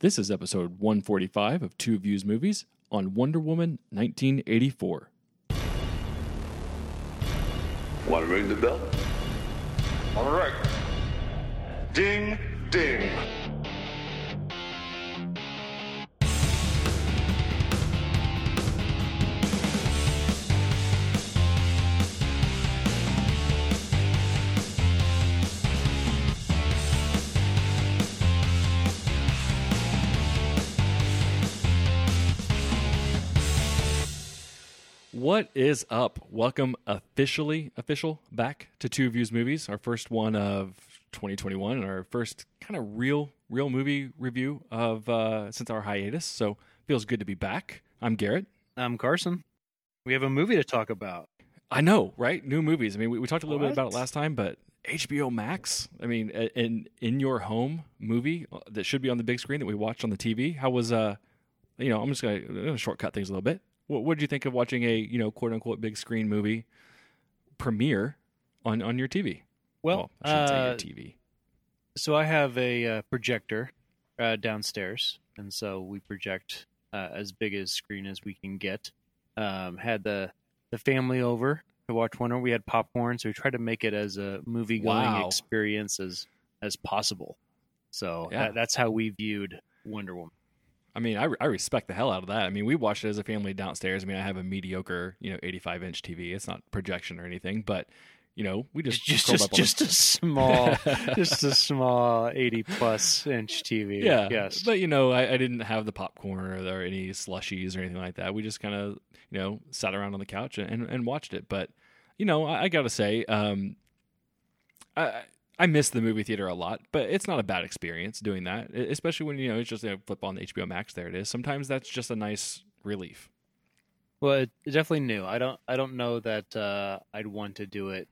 This is episode 145 of Two Views Movies on Wonder Woman 1984. Want to ring the bell? All right. Ding, ding. What is up? Welcome officially official back to Two Views Movies, our first one of 2021 and our first kind of real real movie review of uh since our hiatus. So feels good to be back. I'm Garrett. I'm Carson. We have a movie to talk about. I know, right? New movies. I mean, we, we talked a little bit about it last time, but HBO Max. I mean, an in your home movie that should be on the big screen that we watched on the TV. How was uh, you know, I'm just gonna, I'm gonna shortcut things a little bit. What what did you think of watching a you know quote unquote big screen movie premiere on on your TV? Well, I shouldn't say uh, your TV. so I have a uh, projector uh, downstairs, and so we project uh, as big a screen as we can get. Um, had the the family over to watch Wonder. Woman we had popcorn, so we tried to make it as a movie going Wow. experience as as possible. So Yeah. that, that's how we viewed Wonder Woman. I mean, I, I respect the hell out of that. I mean, we watched it as a family downstairs. I mean, I have a mediocre, you know, 85 inch TV. It's not projection or anything, but you know, we just Just just just a small, just a small eighty plus inch TV. Yeah. Yes. But you know, I, I didn't have the popcorn or, or any slushies or anything like that. We just kind of, you know, sat around on the couch and, and watched it. But, you know, I, I gotta say, um, I I miss the movie theater a lot, but it's not a bad experience doing that. Especially when you know it's just you know, flip on the HBO Max. There it is. Sometimes that's just a nice relief. Well, it, it definitely new. I don't. I don't know that uh, I'd want to do it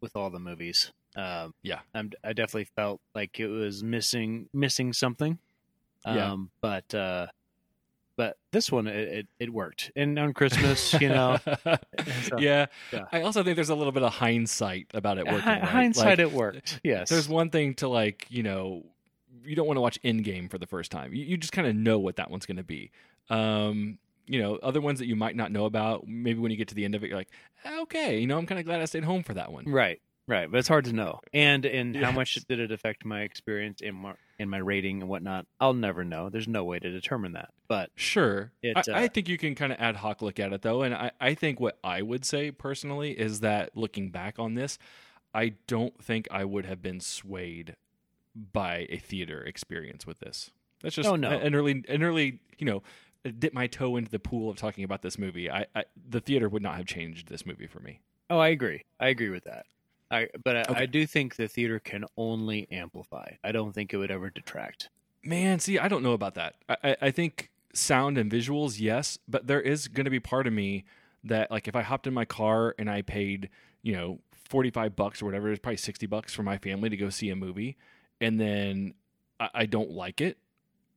with all the movies. Um, Yeah. I'm, I definitely felt like it was missing missing something. Um, Yeah. But uh, but this one it, it, it worked. And on Christmas, you know, so- yeah. yeah. I also think there's a little bit of hindsight about it working. right? hindsight, Like, it worked. Yes. There's one thing to like, you know, you don't want to watch Endgame for the first time. You, you just kind of know what that one's going to be. Um, you know, other ones that you might not know about, maybe when you get to the end of it, you're like, okay, you know, I'm kind of glad I stayed home for that one. Right. Right. But it's hard to know. And and how much did it affect my experience in my, and my rating and whatnot? I'll never know. There's no way to determine that. But Sure. It, I, uh, I think you can kind of ad hoc look at it though. And I, I think what I would say personally is that looking back on this, I don't think I would have been swayed by a theater experience with this. That's just Oh, no. an early, an early, you know, dip my toe into the pool of talking about this movie. I, I the theater would not have changed this movie for me. Oh, I agree. I agree with that. I but I, Okay. I do think the theater can only amplify. I don't think it would ever detract. Man, see, I don't know about that. I, I, I think sound and visuals, yes, but there is going to be part of me that, like, if I hopped in my car and I paid, you know, forty-five bucks or whatever, it's probably sixty bucks for my family to go see a movie, and then I, I don't like it.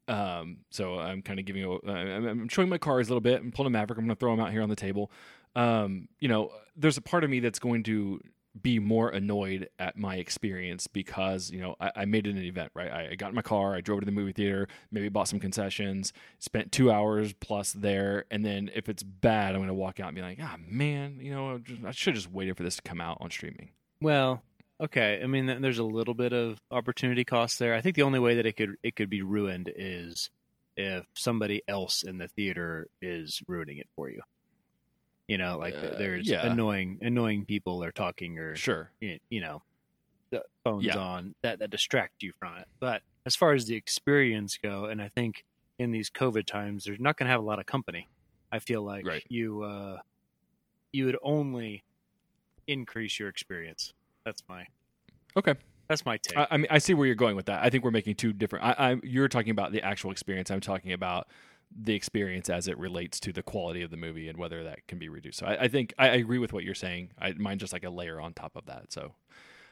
Um, so I'm kind of giving. a- I'm I'm showing my cars a little bit. I'm pulling a Maverick. I'm going to throw them out here on the table. Um, you know, there's a part of me that's going to be more annoyed at my experience because you know I, I made it an event right I, I got in my car I drove to the movie theater maybe bought some concessions spent two hours plus there and then if it's bad I'm gonna walk out and be like ah man you know I should have just waited for this to come out on streaming Well, okay. I mean, there's a little bit of opportunity cost there. I think the only way that it could it could be ruined is if somebody else in the theater is ruining it for you. You know, like Uh, there's yeah. annoying annoying people are talking or sure. you know the phones Yeah. on that that distract you from it. But as far as the experience go and i think in these covid times they're not going to have a lot of company. I feel like Right. you uh you would only increase your experience. That's my okay. that's my take. I, I mean I see where you're going with that. I think we're making two different I, I you're talking about the actual experience. I'm talking about the experience as it relates to the quality of the movie and whether that can be reduced. So I, I think I, agree with what you're saying. I mine just like a layer on top of that. So,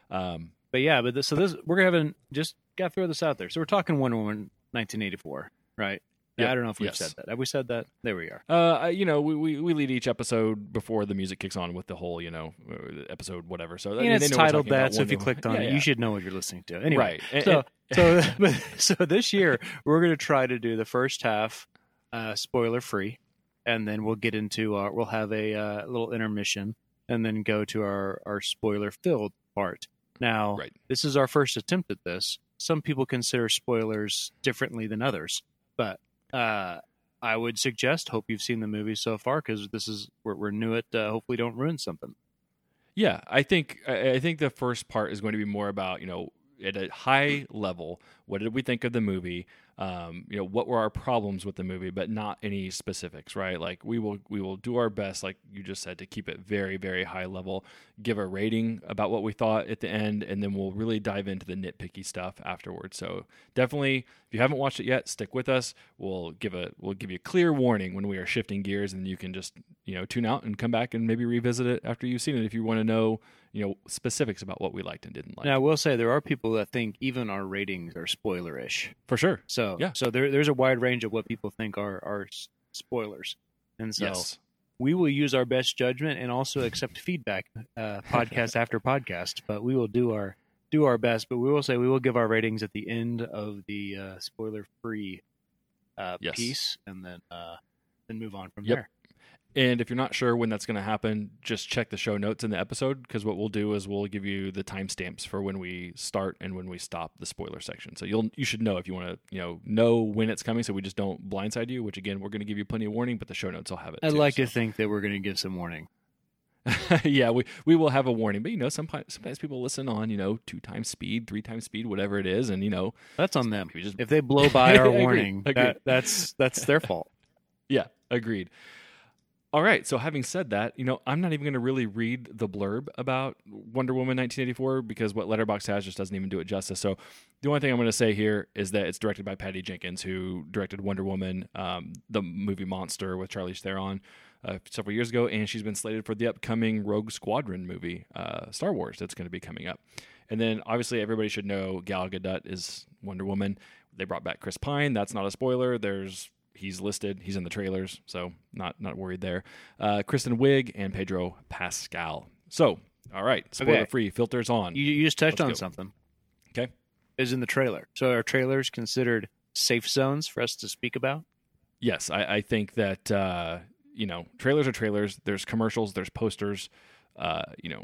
um, but yeah but this, so this we're having just gotta throw this out there so we're talking wonder woman 1984 right Yep. I don't know if we've Yes. said that. Have we said that? There we are. Uh, you know, we, we, we lead each episode before the music kicks on with the whole, you know, uh, episode whatever. So I mean, And they it's titled that, so if you clicked on Woman. it, Yeah, you should know what you're listening to. Anyway, Right. And- so so so this year we're going to try to do the first half uh, spoiler free, and then we'll get into our we'll have a uh, little intermission, and then go to our our spoiler filled part. Now, Right. this is our first attempt at this. Some people consider spoilers differently than others, but uh, I would suggest hope you've seen the movie so far because this is we're, we're new at. Uh, hopefully, don't ruin something. Yeah, I think I I think the first part is going to be more about you know at a high level, what did we think of the movie? Um, you know, what were our problems with the movie, but not any specifics, right? Like we will we will do our best, like you just said, to keep it very very high level. Give a rating about what we thought at the end, and then we'll really dive into the nitpicky stuff afterwards. So definitely, if you haven't watched it yet, stick with us. We'll give a we'll give you a clear warning when we are shifting gears, and you can just you know tune out and come back and maybe revisit it after you've seen it if you want to know you know specifics about what we liked and didn't like. Now, I will say there are people that think even our ratings are spoilerish. For sure. So, Yeah. so there, there's a wide range of what people think are are spoilers, and so yes. we will use our best judgment and also accept feedback, uh, podcast after podcast. But we will do our do our best. But we will say we will give our ratings at the end of the uh, spoiler free uh, Yes. piece, and then uh, then move on from Yep. there. And if you're not sure when that's going to happen, just check the show notes in the episode because what we'll do is we'll give you the timestamps for when we start and when we stop the spoiler section. So you'll you should know if you want to you know know when it's coming, so we just don't blindside you. Which again, we're going to give you plenty of warning, but the show notes will have it. I'd too, like so. to think that we're going to give some warning. yeah, we we will have a warning, but you know sometimes sometimes people listen on you know two times speed, three times speed, whatever it is, and you know That's on them. just If they blow by our Agreed. warning, Agreed. that, that's that's their fault. Yeah, agreed. All right. So having said that, you know, I'm not even going to really read the blurb about Wonder Woman 1984 because what Letterboxd has just doesn't even do it justice. So the only thing I'm going to say here is that it's directed by Patty Jenkins, who directed Wonder Woman, um, the movie Monster with Charlize Theron uh, several years ago, and she's been slated for the upcoming Rogue Squadron movie, uh, Star Wars, that's going to be coming up. And then obviously everybody should know Gal Gadot is Wonder Woman. They brought back Chris Pine. That's not a spoiler. There's he's listed. He's in the trailers, so not not worried there. Uh, Kristen Wiig and Pedro Pascal. So all right, spoiler Okay. free. Filters on. You, you just touched Let's on go. something. Okay. Is in the trailer. So are trailers considered safe zones for us to speak about? yes, I, I think that uh, you know trailers are trailers. There's commercials. There's posters. Uh, you know,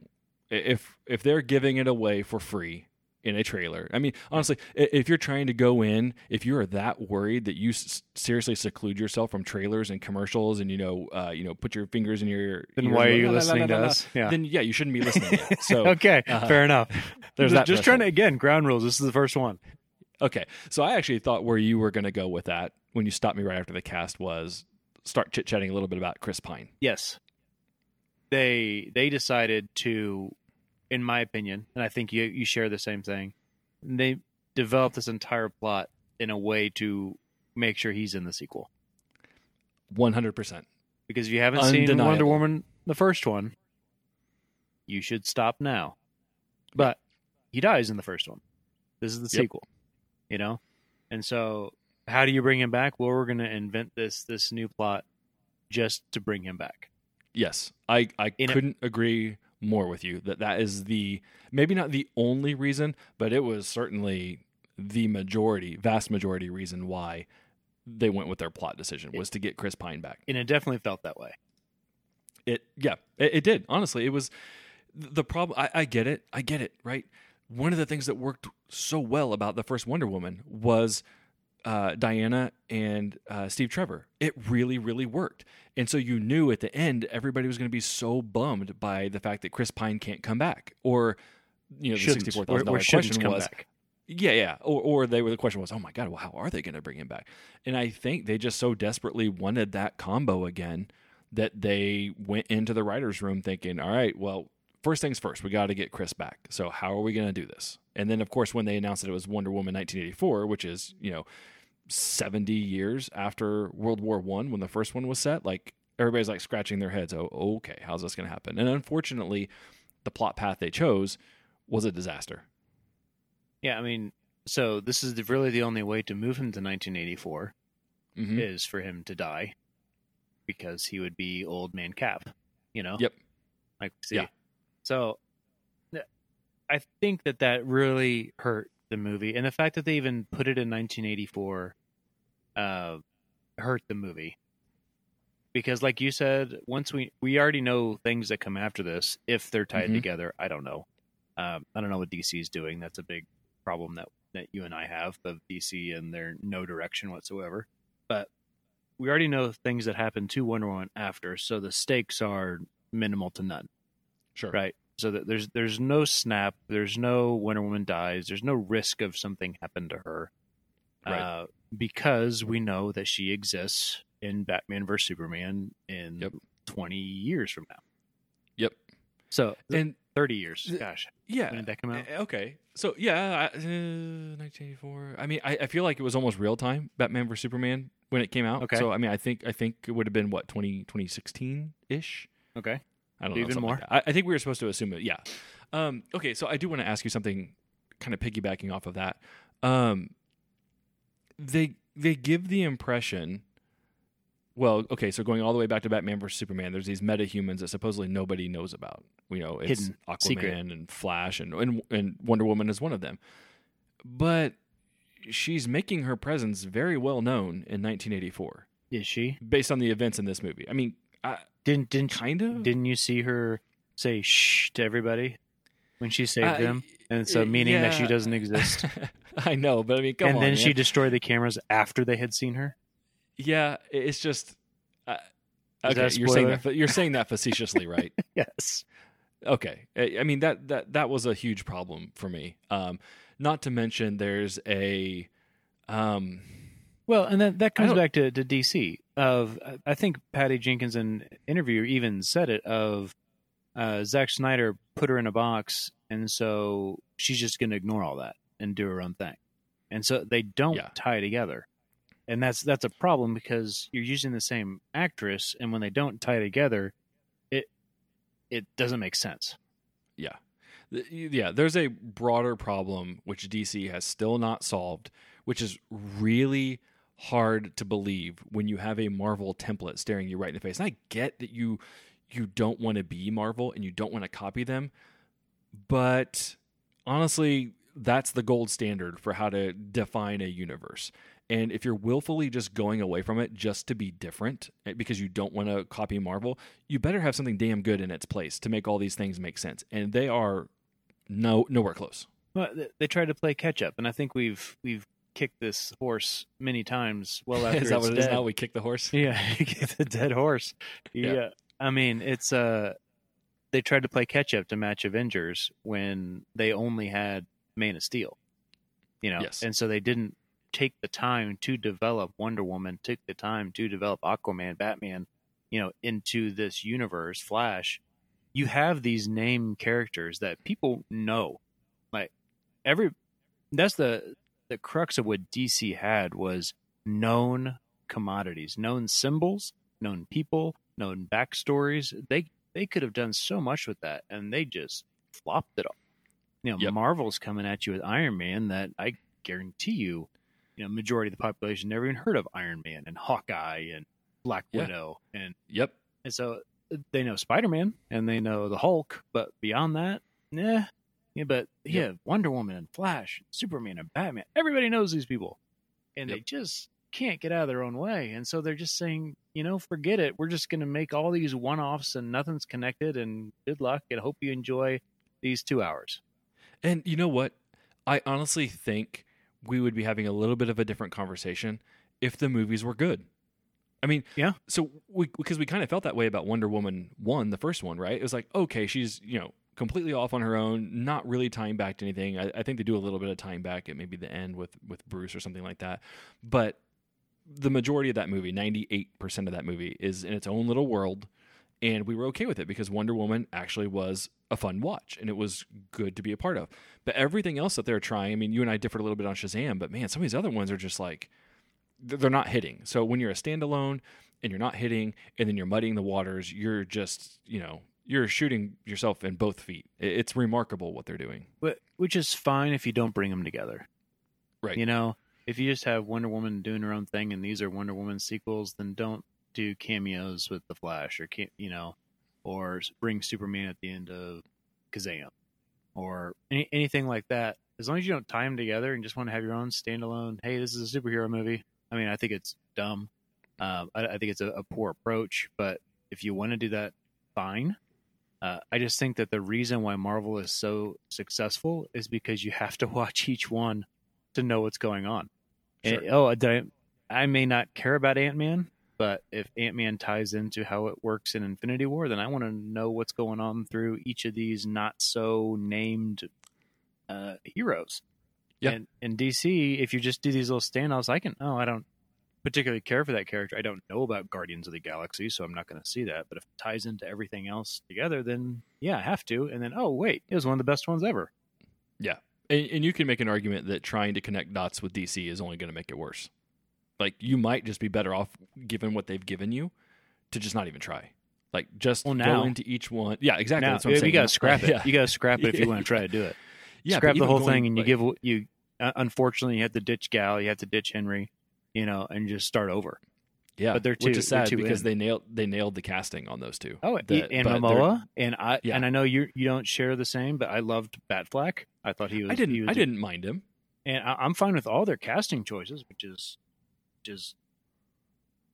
if if they're giving it away for free in a trailer, I mean, honestly, if you're trying to go in, if you are that worried that you s- seriously seclude yourself from trailers and commercials, and you know, uh, you know, put your fingers in your Then why are you la, la, la, listening la, to us? Yeah. Then yeah, you shouldn't be listening. So okay, uh, fair enough. there's just, that just trying to again ground rules. This is the first one. Okay, so I actually thought where you were going to go with that when you stopped me right after the cast was start chit chatting a little bit about Chris Pine. Yes, they they decided to, in my opinion, and I think you you share the same thing. They developed this entire plot in a way to make sure he's in the sequel. One hundred percent. Because if you haven't seen Wonder Woman, the first one, you should stop now. But he dies in the first one. This is the Yep. sequel, you know. And so, how do you bring him back? Well, we're going to invent this this new plot just to bring him back. Yes, I I In couldn't agree more with you that that is the maybe not the only reason, but it was certainly the majority, vast majority reason why they went with their plot decision was to get Chris Pine back. And it definitely felt that way. It yeah, it, it did. Honestly, it was the problem. I, I get it. I get it. Right. One of the things that worked so well about the first Wonder Woman was uh, Diana and uh, Steve Trevor. It really, really worked. And so you knew at the end everybody was going to be so bummed by the fact that Chris Pine can't come back, or you know, the Shouldn't. sixty-four Or- thousand or dollar shouldn't question come was, back. yeah, yeah. Or, or they were the question was, oh my god, well, how are they going to bring him back? And I think they just so desperately wanted that combo again that they went into the writers' room thinking, all right, well, first things first, we got to get Chris back. So how are we going to do this? And then, of course, when they announced that it was Wonder Woman 1984, which is you know 70 years after World War One when the first one was set, like everybody's like scratching their heads. Oh, okay, how's this going to happen? And unfortunately, the plot path they chose was a disaster. Yeah, I mean, so this is the, really the only way to move him to 1984 Mhm. is for him to die because he would be old man Cap. You know. Yep. Like see. Yeah. So, I think that that really hurt the movie, and the fact that they even put it in 1984 uh, hurt the movie because, like you said, once we we already know things that come after this if they're tied Mhm. together. I don't know. Um, I don't know what DC is doing. That's a big problem that that you and I have of DC and their no direction whatsoever. But we already know things that happen to Wonder Woman after, so the stakes are minimal to none Sure. right? So that there's there's no snap, there's no Wonder Woman dies, there's no risk of something happen to her, Right. uh, because we know that she exists in Batman vs Superman in Yep. 20 years from now. Yep. So And 30 years. Gosh, yeah. when did that come out? Uh, Okay, so yeah, I- uh, 1984. I mean, I, I feel like it was almost real time Batman vs Superman when it came out. Okay. So I mean, I think I think it would have been what 20, 2016 ish. Okay, I don't. Even something more? like. I, I think we were supposed to assume it. Yeah. Um, okay, so I do want to ask you something, kind of piggybacking off of that. Um, they they give the impression. Well, okay, so going all the way back to Batman vs Superman, there's these metahumans that supposedly nobody knows about. You know, it's Hidden, Aquaman secret. and Flash and, and and Wonder Woman is one of them. But she's making her presence very well known in 1984 is she? based on the events in this movie. I mean, I, Didn't didn't kind of didn't you see her say shh to everybody when she saved Uh, him? And so meaning that she doesn't exist. I know, but I mean, come and on. And then she destroyed the cameras after they had seen her. yeah, it's just. Uh, okay, you're saying that you're saying that facetiously, right? Yes. Okay, I I mean that that that was a huge problem for me. Um, not to mention, there's a, um, Well, and that that comes back to, to DC. Of I think Patty Jenkins in interview even said it. Of uh, Zack Snyder put her in a box, and so she's just going to ignore all that and do her own thing, and so they don't Yeah. tie together, and that's that's a problem because you're using the same actress, and when they don't tie together, it it doesn't make sense. yeah, yeah. There's a broader problem which DC has still not solved, which is really hard to believe when you have a Marvel template staring you right in the face. And I get that you you don't want to be Marvel and you don't want to copy them, but honestly, that's the gold standard for how to define a universe. And if you're willfully just going away from it just to be different eh, because you don't want to copy Marvel, you better have something damn good in its place to make all these things make sense. And they are no nowhere close. Well, they tried to play catch up, and I think we've we've kicked this horse many times. Well, after is that it's what it is dead. now? We kick the horse. Yeah, the dead horse. Yeah. Yeah. I mean, it's uh they tried to play catch up to match Avengers when they only had Man of Steel. You know, Yes. and so they didn't take the time to develop Wonder Woman, took the time to develop Aquaman, Batman, you know, into this universe, Flash. You have these name characters that people know. Like every that's the the crux of what DC had was known commodities, known symbols, known people, known backstories. They they could have done so much with that, and they just flopped it all. You know, Yep. Marvel's coming at you with Iron Man that I guarantee you, you know, majority of the population never even heard of Iron Man and Hawkeye and Black Yeah. Widow, and Yep. and so uh, they know Spider Man and they know the Hulk, but beyond that, yeah, yeah. But yeah, Wonder Woman and Flash, Superman and Batman, everybody knows these people, and they just can't get out of their own way, and so they're just saying, you know, forget it. We're just going to make all these one offs, and nothing's connected. And good luck, and hope you enjoy these two hours. And you know what? I honestly think we would be having a little bit of a different conversation if the movies were good. I mean, Yeah. So we because we kind of felt that way about Wonder Woman one, the first one, right? It was like, okay, she's you know completely off on her own, not really tying back to anything. I, I think they do a little bit of tying back at maybe the end with with Bruce or something like that, but the majority of that movie, ninety eight percent of that movie, is in its own little world, and we were okay with it because Wonder Woman actually was a fun watch and it was good to be a part of. But everything else that they're trying, I mean, you and I differed a little bit on Shazam, but man, some of these other ones are just like they're not hitting. So when you're a standalone and you're not hitting, and then you're muddying the waters, you're just you know you're shooting yourself in both feet. It's remarkable what they're doing. But which is fine if you don't bring them together. Right. You know, if you just have Wonder Woman doing her own thing, and these are Wonder Woman sequels, then don't do cameos with the Flash, or you know, or bring Superman at the end of Shazam, or any, anything like that. As long as you don't tie them together and just want to have your own standalone. Hey, this is a superhero movie. I mean, I think it's dumb. Um, I, I think it's a, a poor approach. But if you want to do that, fine. Uh, I just think that the reason why Marvel is so successful is because you have to watch each one to know what's going on. And, oh, I, I may not care about Ant Man, but if Ant Man ties into how it works in Infinity War, then I want to know what's going on through each of these not so named uh, heroes. Yeah. And in DC, if you just do these little standoffs, I can. Oh, I don't particularly care for that character. I don't know about Guardians of the Galaxy, so I'm not going to see that. But if it ties into everything else together, then yeah, I have to. And then oh wait, it was one of the best ones ever. Yeah. And, and you can make an argument that trying to connect dots with DC is only going to make it worse. Like you might just be better off given what they've given you to just not even try. Like just Well, now- go into each one. Yeah, exactly. now That's what I'm you got to scrap it. Yeah. You got to scrap it if you want to try to do it. Yeah, scrap the whole going, thing, and you like- give you. Uh, unfortunately, you have to ditch Gal, you have to ditch Henry, you know, and just start over. Yeah, but they're which too- is they're sad because in. they nailed they nailed the casting on those two. Oh, The- and Momoa, and I Yeah. and I know you you don't share the same, but I loved Batfleck. I thought he was. I didn't was I a- didn't mind him. and I, I'm fine with all their casting choices, which is just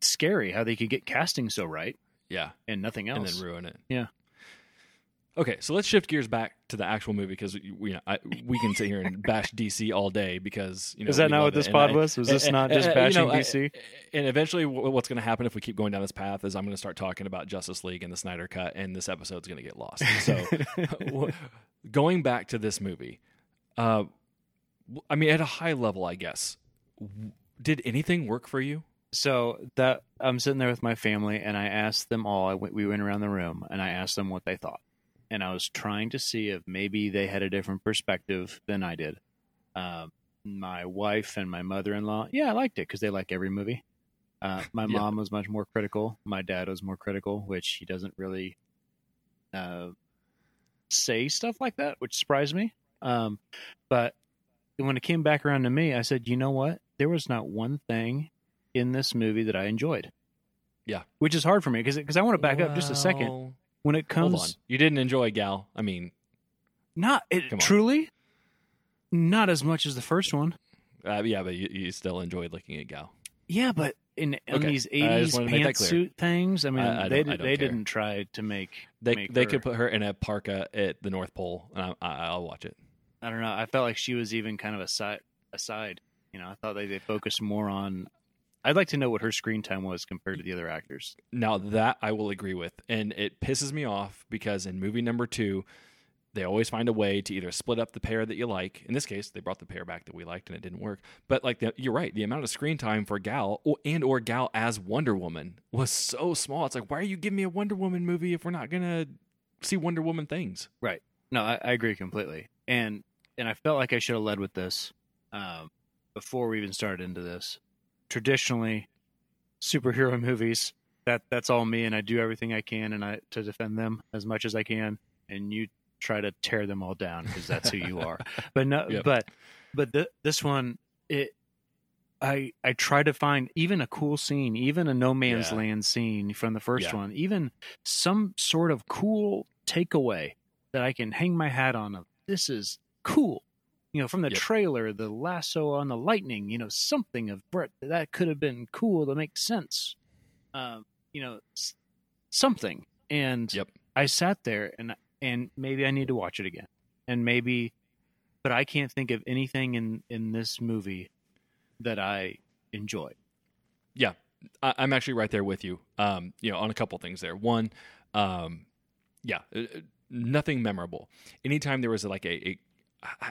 scary how they could get casting so right Yeah, and nothing else, and then ruin it. Yeah. Okay, so let's shift gears back to the actual movie because we I, we can sit here and bash DC all day because you know is that not what this pod I- was? Was this and- not just and, you bashing know, I- DC? and eventually, what's going to happen if we keep going down this path is I'm going to start talking about Justice League and the Snyder Cut, and this episode's going to get lost. So, going back to this movie, uh, I mean, at a high level, I guess, did anything work for you? so that I'm sitting there with my family, and I asked them all. I went, we went around the room, and I asked them what they thought, and I was trying to see if maybe they had a different perspective than I did. Um, my wife and my mother-in-law, yeah, I liked it because they like every movie. Uh, my Yeah. mom was much more critical. My dad was more critical, which he doesn't really uh, say stuff like that, which surprised me. Um, but when it came back around to me, I said, you know what? There was not one thing in this movie that I enjoyed. Yeah. which is hard for me because because I want to back up just a second. When it Hold on, comes, you didn't enjoy Gal. I mean, not it, truly, not as much as the first one. uh, yeah, but you, you still enjoyed looking at Gal. Yeah, but in, in Okay. these eighties wanted to make pantsuit things, I mean, I- I they did, they care. didn't try to make. They make they her- could put her in a parka at the North Pole, and I, I, I'll watch it. I don't know. I felt like she was even kind of aside. Aside, you know, I thought they they focused more on. I'd like to know what her screen time was compared to the other actors. Now that I will agree with, and it pisses me off because in movie number two, they always find a way to either split up the pair that you like. In this case, they brought the pair back that we liked, and it didn't work. But like the, you're right, the amount of screen time for Gal or, and or Gal as Wonder Woman was so small. It's like, why are you giving me a Wonder Woman movie if we're not gonna see Wonder Woman things? Right. No, I, I agree completely. And and I felt like I should have led with this um, before we even started into this. Traditionally, superhero movies that that's all me, and I do everything I can and I to defend them as much as I can, and you try to tear them all down because that's who you are. But no, Yep. but but th- this one it. I I try to find even a cool scene, even a no man's Yeah. land scene from the first Yeah. one, even some sort of cool takeaway that I can hang my hat on of this is cool. You know, from the Yep. trailer, the lasso on the lightning, you know, something of Brett that could have been cool to make sense. Um, you know, something. And Yep. I sat there and and maybe I need to watch it again. And maybe but I can't think of anything in in this movie that I enjoyed. Yeah, I, I'm actually right there with you. Um, you know, on a couple things there. One, um, yeah, uh, uh, nothing memorable. Anytime there was like a, a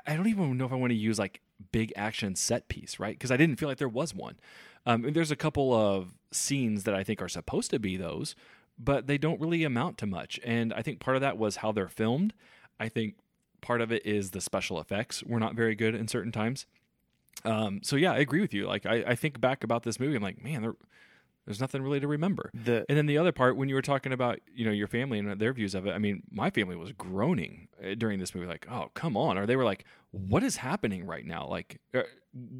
I- don't even know if I want to use like big action set piece, right? Because I didn't feel like there was one. Um, and there's a couple of scenes that I think are supposed to be those, but they don't really amount to much. And I think part of that was how they're filmed. I think part of it is the special effects were not very good in certain times. Um, so yeah, I agree with you. Like I, I think back about this movie, I'm like, man, there There's nothing really to remember. The And then the other part, when you were talking about you know your family and their views of it, I mean, my family was groaning uh, during this movie, like, "Oh, come on!" Or they were like, "What is happening right now? Like, uh,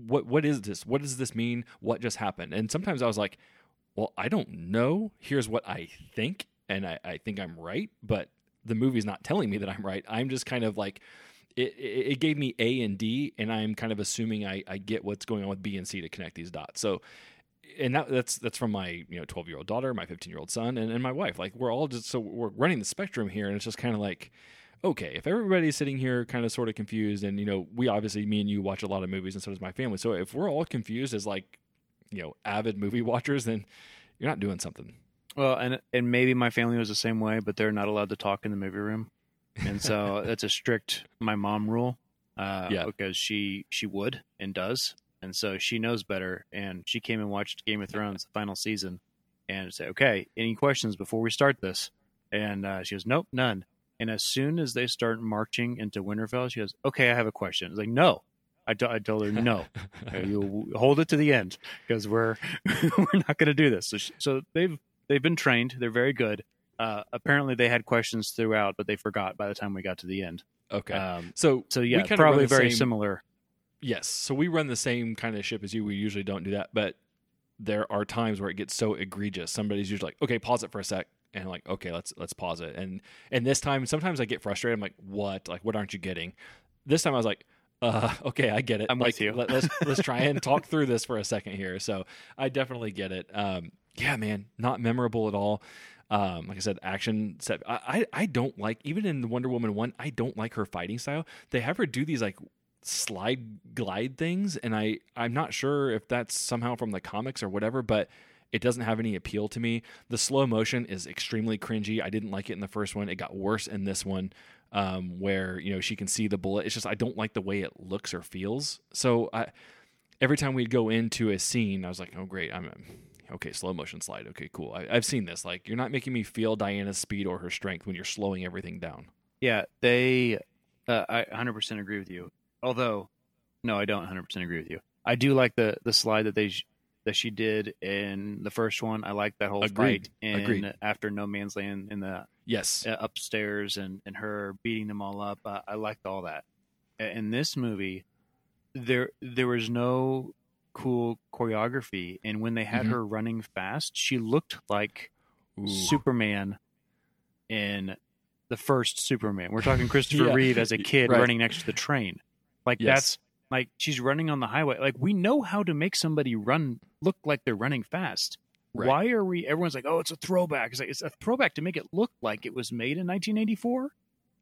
what what is this? What does this mean? What just happened?" And sometimes I was like, "Well, I don't know. Here's what I think, and I, I think I'm right, but the movie's not telling me that I'm right. I'm just kind of like." It, it it gave me A and D, and I'm kind of assuming I, I get what's going on with B and C to connect these dots. So and that, that's that's from my you know 12 year old daughter my 15 year old son and, and my wife like we're all just so we're running the spectrum here and it's just kind of like okay if everybody's sitting here kind of sort of confused and you know we obviously me and you watch a lot of movies and so does my family so if we're all confused as like you know avid movie watchers then you're not doing something well, and and maybe my family was the same way, but they're not allowed to talk in the movie room, and so that's a strict my mom rule. Uh, Yeah. because she she would and does, and so she knows better. And she came and watched Game of Thrones the final season, and said, "Okay, any questions before we start this?" And uh, she goes, "Nope, none." And as soon as they start marching into Winterfell, she goes, "Okay, I have a question." It's like, "No." I, told her no. you hold it to the end because we're we're not going to do this. So, sh- so they've they've been trained. They're very good. Uh, apparently, they had questions throughout, but they forgot by the time we got to the end. okay Um, so so yeah, probably very same- similar. Yes. So we run the same kind of ship as you. We usually don't do that, but there are times where it gets so egregious. Somebody's usually like, "Okay, pause it for a sec," and I'm like, "Okay, let's let's pause it." And and this time, sometimes I get frustrated. I'm like, "What? Like, what aren't you getting?" This time, I was like, "Uh, okay, I get it. I'm like, with you. Let, let's let's try and talk through this for a second here." So I definitely get it. Um, yeah, man, not memorable at all. Um, like I said, action set. I, I I don't like even in the Wonder Woman one. I don't like her fighting style. They have her do these like slide glide things and i i'm not sure if that's somehow from the comics or whatever but it doesn't have any appeal to me. The slow motion is extremely cringy. I didn't like it in the first one. It got worse in this one um, where you know she can see the bullet. It's just i don't like the way it looks or feels. So i every time we'd go into a scene i was like oh great i'm okay slow motion slide. Okay cool. I, i've seen this. Like you're not making me feel diana's speed or her strength when you're slowing everything down. Yeah, they. Uh, I 100% agree with you. Although, no, I don't 100% agree with you. I do like the the slide that they that she did in the first one. I like that whole Agreed. fight in Agreed. after No Man's Land in the yes uh, upstairs and and her beating them all up. Uh, I liked all that. In this movie, there there was no cool choreography, and when they had Mhm. her running fast, she looked like Ooh. Superman in the first Superman. We're talking Christopher Yeah. Reeve as a kid Right. running next to the train. Like Yes. that's like she's running on the highway. Like we know how to make somebody run look like they're running fast. Right. Why are we? Everyone's like, "Oh, it's a throwback." It's like it's a throwback to make it look like it was made in 1984.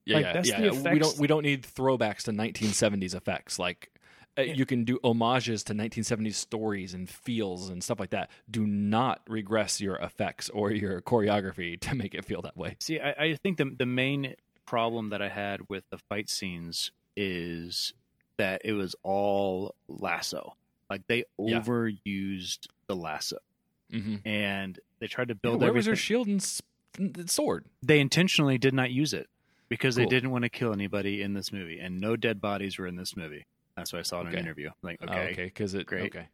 Yeah, Like, yeah, that's yeah. the we effects- don't we don't need throwbacks to 1970s effects. Like uh, you can do homages to 1970s stories and feels and stuff like that. Do not regress your effects or your choreography to make it feel that way. See, I, I think the the main problem that I had with the fight scenes is that it was all lasso. Like they Yeah. overused the lasso, Mm-hmm. and they tried to build where was everything. her shield and s- sword? they intentionally did not use it because Cool. they didn't want to kill anybody in this movie, and no dead bodies were in this movie. That's what I saw in Okay. an interview. Like, Oh, okay, okay, because it Great. okay.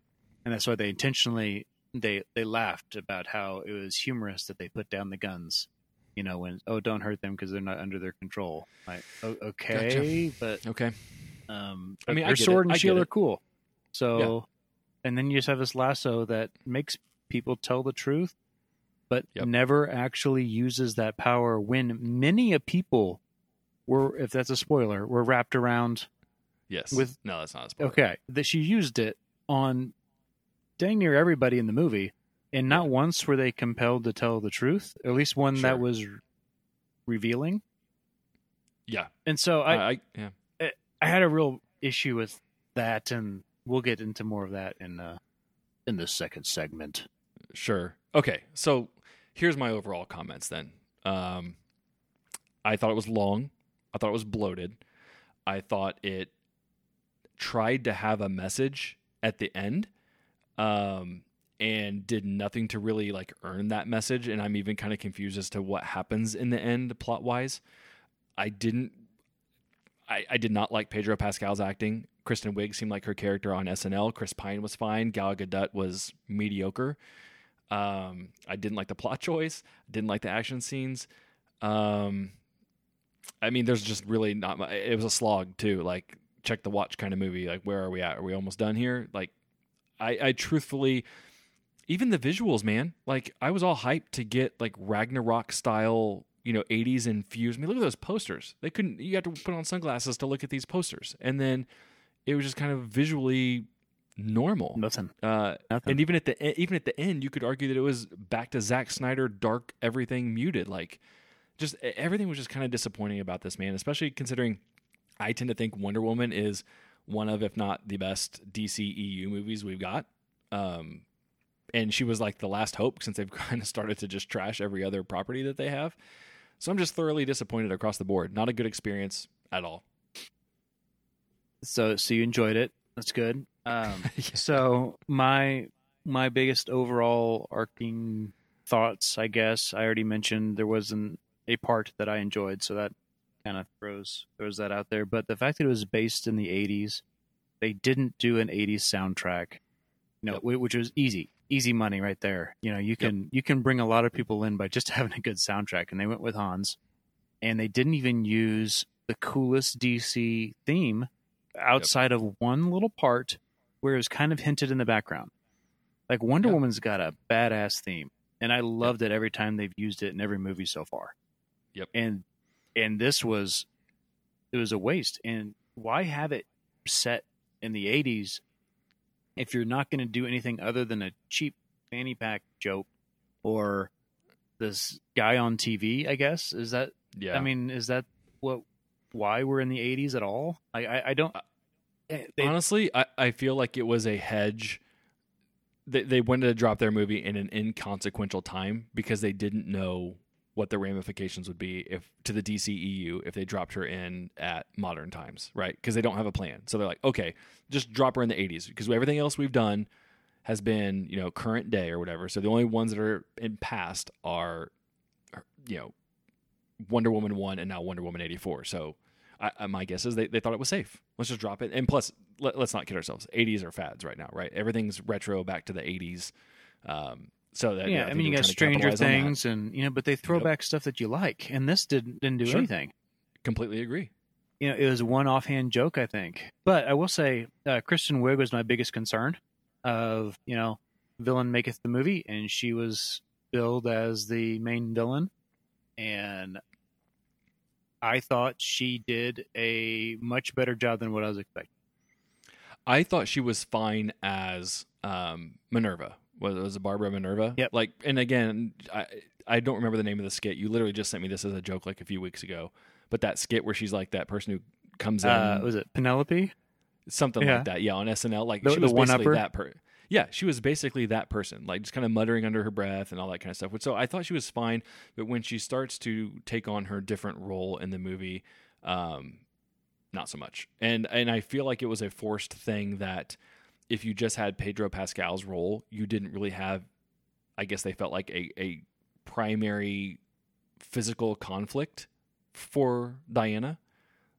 and that's why they intentionally they they laughed about how it was humorous that they put down the guns. You know, when oh, don't hurt them because they're not under their control. Like, okay, but Okay. Um, I mean, I their get it. sword I and shield are cool. So, and then you just have this lasso that makes people tell the truth, but Yep. never actually uses that power. When many a people were, if that's a spoiler, were wrapped around. Yes. With- no, that's not a spoiler. Okay, that she used it on dang near everybody in the movie, and not once were they compelled to tell the truth. At least one Sure. that was revealing. Yeah. And so I, I, I yeah. I had a real issue with that, and we'll get into more of that in uh, in the second segment. Sure. Okay. So here's my overall comments then. Um, I thought it was long. I thought it was bloated. I thought it tried to have a message at the end um, and did nothing to really like earn that message. And I'm even kind of confused as to what happens in the end plot wise. I didn't. I, I did not like Pedro Pascal's acting. Kristen Wiig seemed like her character on SNL. Chris Pine was fine. Gal Gadot was mediocre. Um, I didn't like the plot choice. Didn't like the action scenes. Um, I mean, there's just really not. It was a slog too. Like check the watch kind of movie. Like where are we at? Are we almost done here? Like I, I truthfully, even the visuals, man. Like I was all hyped to get like Ragnarok style, you know, 80s infused. I mean, look at those posters. They couldn't. You had to put on sunglasses to look at these posters, and then it was just kind of visually normal. Nothing. Uh, Nothing. and even at the even at the end, you could argue that it was back to Zack Snyder, dark, everything muted. Like, just everything was just kind of disappointing about this man, especially considering I tend to think Wonder Woman is one of, if not the best DC EU movies we've got. Um, and she was like the last hope since they've kind of started to just trash every other property that they have. So I'm just thoroughly disappointed across the board. Not a good experience at all. So so you enjoyed it. That's good. Um, Yeah. So my my biggest overall arcing thoughts, I guess, I already mentioned there wasn't a part that I enjoyed, so that kind of throws throws that out there. But the fact that it was based in the '80s, they didn't do an '80s soundtrack, you know, Yep. which was easy, easy money right there. You know, you can you can bring a lot of people in by just having a good soundtrack, and they went with Hans, and they didn't even use the coolest DC theme outside of one little part where it was kind of hinted in the background. Like Wonder Yep. Woman's got a badass theme, and I loved it every time they've used it in every movie so far. Yep. And and this was it was a waste. And why have it set in the eighties if you're not going to do anything other than a cheap fanny pack joke or this guy on TV? I guess is that Yeah. I mean, is that what why we're in the '80s at all? I I, I don't. eh, They, Honestly, I, I feel like it was a hedge. They, they wanted to drop their movie in an inconsequential time because they didn't know what the ramifications would be if to the DCEU if they dropped her in at modern times, right? Because they don't have a plan. So they're like, okay, just drop her in the 80s because everything else we've done has been, you know, current day or whatever. So the only ones that are in past are, you know, Wonder Woman 1 and now Wonder Woman 84. So I, I, my guess is they, they thought it was safe. Let's just drop it. And plus, let, us not kid ourselves. 80s are fads right now, right? Everything's retro back to the 80s. Um, so that yeah, I, mean, you got Stranger capitalize on that. Things, and you know, but they throw Yep. back stuff that you like, and this didn't didn't do Sure. anything. Completely agree. You know, it was one offhand joke, I think. But I will say, uh, Kristen Wiig was my biggest concern. Of you know, villain maketh the movie, and she was billed as the main villain, and I thought she did a much better job than what I was expecting. I thought she was fine as um, Minerva. Was was it Barbara Minerva? Yep. Like, and again, I I don't remember the name of the skit. You literally just sent me this as a joke like a few weeks ago. But that skit where she's like that person who comes in, Uh, was it Penelope? something yeah. like that. Yeah, on SNL, like The- she was basically one-upper? that person. Yeah, she was basically that person, like just kind of muttering under her breath and all that kind of stuff. So I thought she was fine, but when she starts to take on her different role in the movie, um, not so much. And and I feel like it was a forced thing that if you just had Pedro Pascal's role, you didn't really have. I guess they felt like a a primary physical conflict for Diana.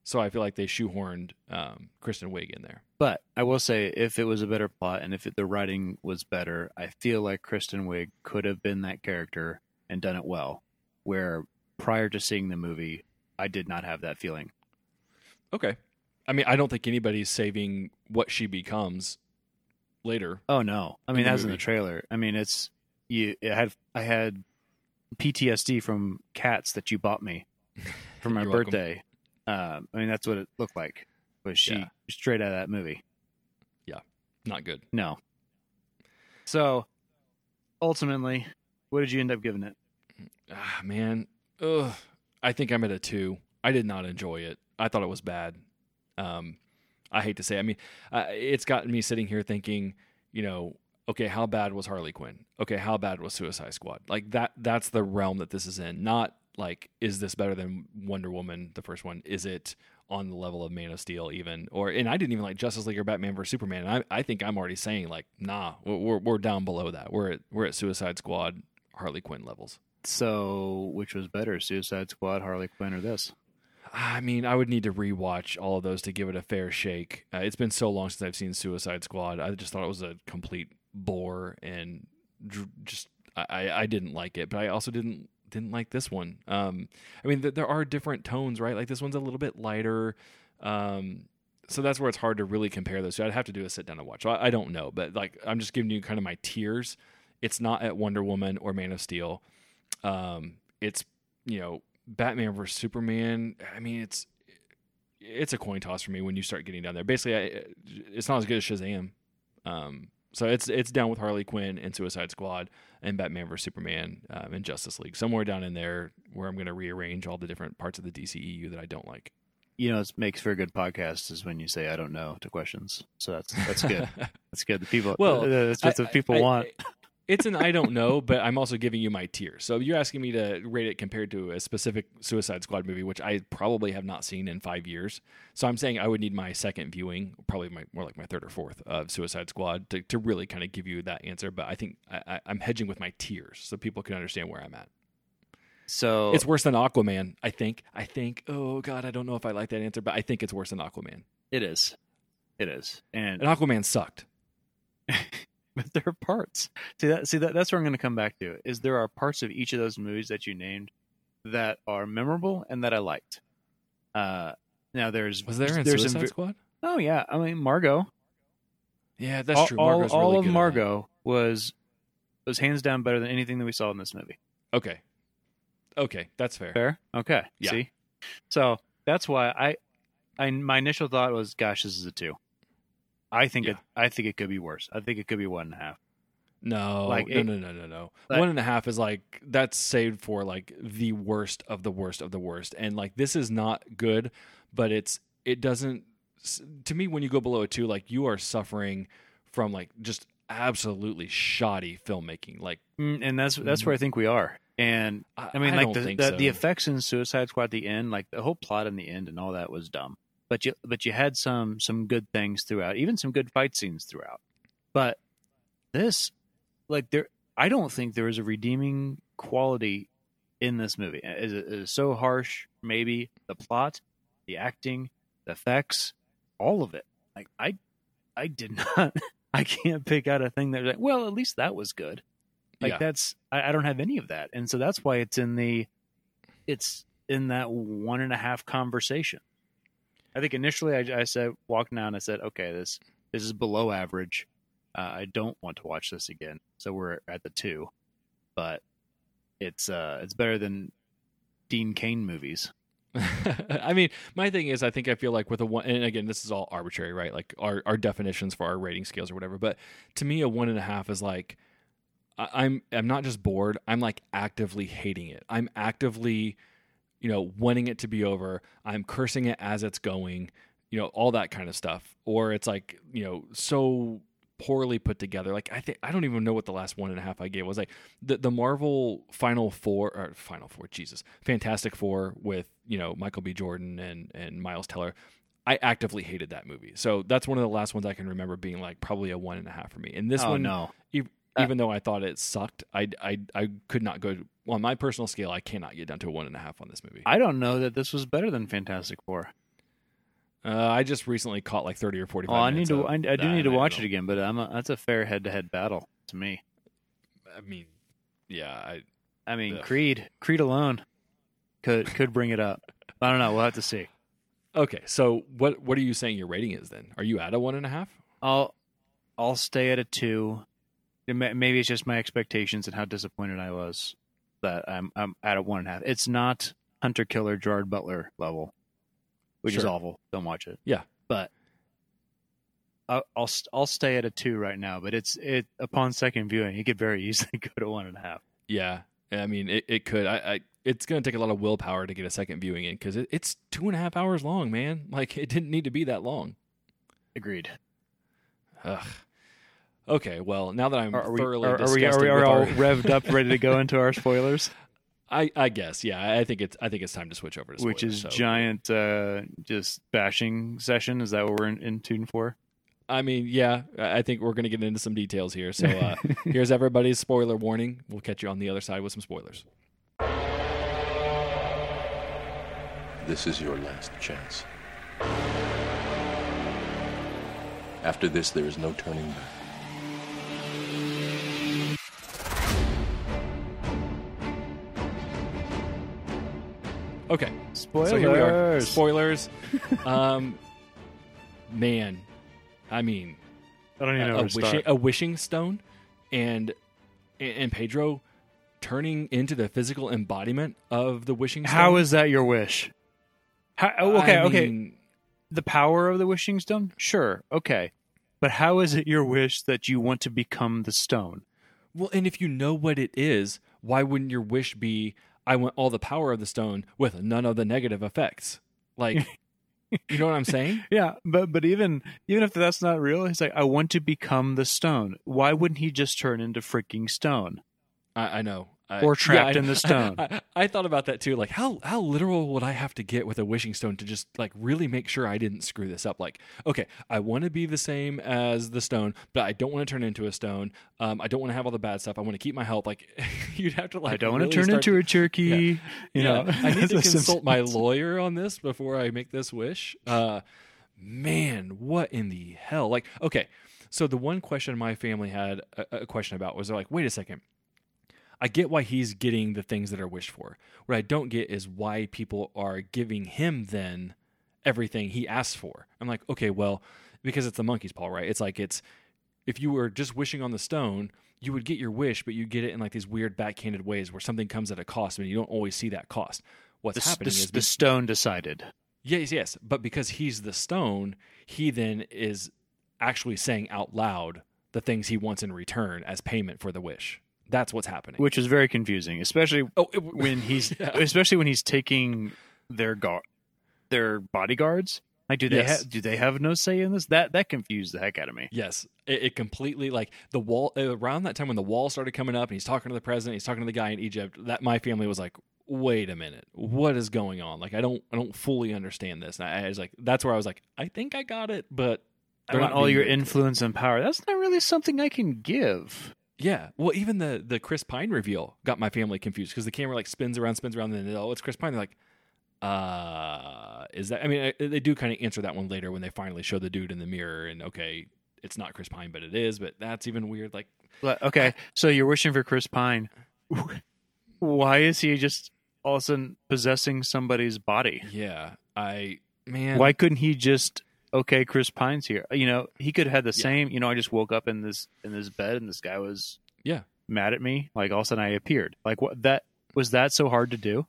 So I feel like they shoehorned um, Kristen Wiig in there. But I will say, if it was a better plot and if it, the writing was better, I feel like Kristen Wiig could have been that character and done it well. Where prior to seeing the movie, I did not have that feeling. Okay. I mean, I don't think anybody's saving what she becomes later. Oh no! I mean, In that's in the trailer. I mean, it's you. It had I had PTSD from cats that you bought me for my birthday. Um, I mean, that's what it looked like. Was she Yeah. straight out of that movie? Yeah, not good. No. So, ultimately, what did you end up giving it? Ah, man. Ugh. I think I'm at a two. I did not enjoy it. I thought it was bad. Um, I hate to say. I mean, uh, it's gotten me sitting here thinking, you know, okay, how bad was Harley Quinn? Okay, how bad was Suicide Squad? Like that. That's the realm that this is in. Not like, is this better than Wonder Woman, the first one? Is it on the level of Man of Steel, even? Or and I didn't even like Justice League or Batman vs Superman. And I, I think I'm already saying like, nah, we're we're- we're down below that. We're at we're at Suicide Squad, Harley Quinn levels. So, which was better, Suicide Squad, Harley Quinn, or this? I mean, I would need to rewatch all of those to give it a fair shake. Uh, it's been so long since I've seen Suicide Squad. I just thought it was a complete bore and dr- just I, I, didn't like it, but I also didn't didn't like this one. Um, I mean, th- there are different tones, right? Like this one's a little bit lighter. Um, so that's where it's hard to really compare those. So I'd have to do a sit down and watch. So I, I don't know, but like I'm just giving you kind of my tiers. It's not at Wonder Woman or Man of Steel. Um, it's you know Batman versus Superman. I mean, it's it's a coin toss for me when you start getting down there. Basically, I, it's not as good as Shazam. Um, so it's it's down with Harley Quinn and Suicide Squad and Batman vs Superman um, and Justice League. Somewhere down in there where I'm going to rearrange all the different parts of the DCEU that I don't like. You know, it makes for a good podcast is when you say "I don't know" to questions. So that's that's good. that's good. The people, Well, uh, that's what I- the people I- want. It's an I don't know, but I'm also giving you my tier. So you're asking me to rate it compared to a specific Suicide Squad movie, which I probably have not seen in five years. So I'm saying I would need my second viewing, probably my more like my third or fourth of Suicide Squad to, to really kind of give you that answer. But I think I, I, I'm hedging with my tiers so people can understand where I'm at. So It's worse than Aquaman. I think. I think. Oh God, I don't know if I like that answer, but I think it's worse than Aquaman. it is, it is, and And Aquaman sucked. but there are parts. See that? See that? That's where I'm going to come back to. Is there are parts of each of those movies that you named that are memorable and that I liked. Uh, now there's Was there in there's Suicide some, Squad? Oh yeah, I mean Margot. Yeah, that's all, true. all, all really of good in that. Margot was was hands down better than anything that we saw in this movie. Okay. Okay, that's fair. Fair? Okay. Yeah. See? So that's why I I my initial thought was, gosh, this is a two. I think it I think it could be worse. I think it could be one and a half. No, Like, no, it- no, no, no, no. like- One and a half is like that's saved for like the worst of the worst of the worst, and like this is not good, but it's it doesn't. To me, when you go below a two, like you are suffering from like just absolutely shoddy filmmaking. Like Mm, and that's that's where I think we are. And I, I mean, I like the the, so. the effects in Suicide Squad at the end, like the whole plot in the end and all that was dumb. But you but you had some some good things throughout, even some good fight scenes throughout. But this, like there, I don't think there is a redeeming quality in this movie. Is it is so harsh? Maybe the plot, the acting, the effects, all of it. Like I, I did not. I can't pick out a thing that like, well, at least that was good. Like Yeah. that's I, I don't have any of that, and so that's why it's in the, it's in that one and a half conversation. I think initially I, I said walking down, I said, okay, this this is below average. Uh, I don't want to watch this again. So we're at the two, but it's uh it's better than Dean Cain movies. I mean, my thing is, I think I feel like with a one, and again, this is all arbitrary, right? Like our, our definitions for our rating scales or whatever. But to me, a one and a half is like, I, I'm I'm not just bored. I'm like actively hating it. I'm actively, you know, wanting it to be over. I'm cursing it as it's going. You know, all that kind of stuff. Or it's like, you know, so poorly put together. Like I think I don't even know what the last one and a half I gave was. Like the the Marvel Final Four or Final Four, Jesus, Fantastic Four with you know Michael B. Jordan and and Miles Teller. I actively hated that movie, so that's one of the last ones I can remember being like probably a one and a half for me. And this oh one, no, Uh, even though I thought it sucked, I I I could not go on my personal scale. I cannot get down to a one and a half on this movie. I don't know that this was better than Fantastic Four. Uh, I just recently caught like thirty or forty. Oh, I need to. I, I do need to watch it again, but I'm a, that's a fair head-to-head battle to me. I mean, yeah, I I mean, Ugh. Creed, Creed alone could could bring it up. I don't know. We'll have to see. Okay, so what what are you saying your rating is then? Are you at a one and a half? I'll I'll stay at a two. Maybe it's just my expectations and how disappointed I was that I'm I'm at a one and a half. It's not Hunter Killer Gerard Butler level, which is awful. Don't watch it. Yeah. but I'll I'll, I'll stay at a two right now. But it's it upon second viewing, it could very easily go to one and a half. Yeah, I mean, it, it could. I, I it's going to take a lot of willpower to get a second viewing in because it, it's two and a half hours long, man. Like it didn't need to be that long. Agreed. Ugh. Okay, well, now that I'm Are, are we thoroughly are, are we are we with all our- revved up, ready to go into our spoilers? I, I guess, yeah. I think it's I think it's time to switch over to spoilers, which is so- giant uh just bashing session is that what we're in, in tune for I mean, yeah. I I think we're going to get into some details here. So uh, here's everybody's spoiler warning. We'll catch you on the other side with some spoilers. This is your last chance. After this, there is no turning back. Okay, Spoilers. so here we are. Spoilers. um, man, I mean, I don't even know a, where a to wishing, start. a wishing stone, and and Pedro turning into the physical embodiment of the wishing stone. How is that your wish? How, oh, okay, I okay. mean, The power of the wishing stone? Sure, okay. But how is it your wish that you want to become the stone? Well, and if you know what it is, why wouldn't your wish be, I want all the power of the stone with none of the negative effects? Like, you know what I'm saying? Yeah, but but even even if that's not real, he's like, I want to become the stone. Why wouldn't he just turn into freaking stone? I, I know. I, Or trapped I- in the stone. I, I thought about that too. Like, how how literal would I have to get with a wishing stone to just like really make sure I didn't screw this up? Like, okay, I want to be the same as the stone, but I don't want to turn into a stone. Um, I don't want to have all the bad stuff. I want to keep my health. Like, you'd have to like. I don't want to turn into a turkey. You yeah, know, I need to consult my lawyer on this before I make this wish. Uh, man, what in the hell? Like, okay, so the one question my family had a, a question about was they're like, wait a second. I get why he's getting the things that are wished for. What I don't get is why people are giving him then everything he asked for. I'm like, okay, well, because it's the monkey's paw, right? It's like it's if you were just wishing on the stone, you would get your wish, but you get it in like these weird backhanded ways where something comes at a cost and you don't always see that cost. What's The, happening the, is the stone decided. Yes, yes. But because he's the stone, he then is actually saying out loud the things he wants in return as payment for the wish. That's what's happening. which is very confusing, especially oh, it- when he's Yeah. especially when he's taking their guard, their bodyguards. Like, do they Yes. have do they have no say in this? That that confused the heck out of me. Yes, it, it completely like the wall around that time when the wall started coming up and he's talking to the president, he's talking to the guy in Egypt. That my family was like, "Wait a minute, what is going on?" Like I don't, I don't fully understand this. And I, I was like, that's where I was like, I think I got it, but I want all your influence and power. That's not really something I can give. Yeah, well, even the the Chris Pine reveal got my family confused because the camera like spins around, spins around, and then oh, it's Chris Pine. They're like, uh, is that? I mean, I, they do kind of answer that one later when they finally show the dude in the mirror, and okay, it's not Chris Pine, but it is. But that's even weird. Like, okay, so you're wishing for Chris Pine. Why is he just all of a sudden possessing somebody's body? yeah, I man, Why couldn't he just okay, Chris Pine's here? You know, he could have had the Yeah. same. You know, I just woke up in this in this bed and this guy was Yeah. mad at me. Like all of a sudden I appeared. Like what that was that so hard to do?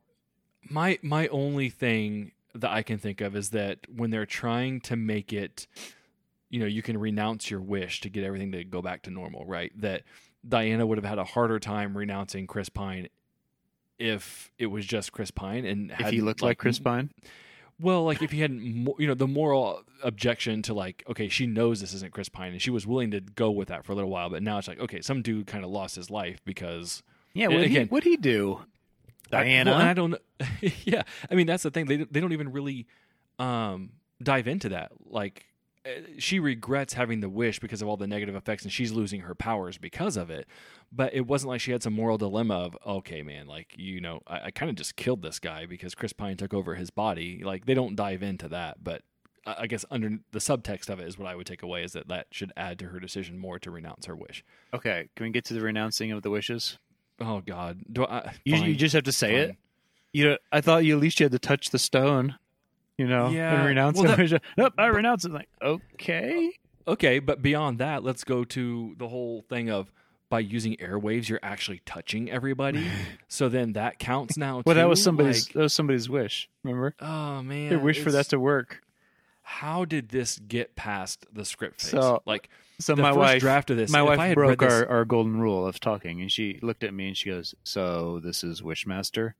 my my only thing that I can think of is that when they're trying to make it, you know, you can renounce your wish to get everything to go back to normal, right? That Diana would have had a harder time renouncing Chris Pine if it was just Chris Pine and If he looked like Chris Pine, Well, like if he hadn't, you know, the moral objection to like, okay, she knows this isn't Chris Pine, and she was willing to go with that for a little while, but now it's like, okay, some dude kind of lost his life because yeah. What again- would he do? Diana, I, well, I don't. yeah, I mean that's the thing. They they don't even really um, dive into that. Like she regrets having the wish because of all the negative effects, and she's losing her powers because of it. But it wasn't like she had some moral dilemma of, okay, man, like you know, I, I kind of just killed this guy because Chris Pine took over his body. Like they don't dive into that, but. I I guess under the subtext of it is what I would take away is that that should add to her decision more to renounce her wish. okay. Can we get to the renouncing of the wishes? Oh God, do I? You, you just have to say it. You know, I thought you at least you had to touch the stone. You know, Yeah, and renounce well, it. nope, I renounce it. Like, okay. Uh, okay, but beyond that, let's go to the whole thing of by using airwaves, you're actually touching everybody. so then that counts now. Well, that was somebody's Like, that was somebody's wish. Remember, oh man, they wish for that to work. How did this get past the script phase? So- like So my wife, draft of this. my wife I had broke this- our, our golden rule of talking, and she looked at me and she goes, "So this is Wishmaster,"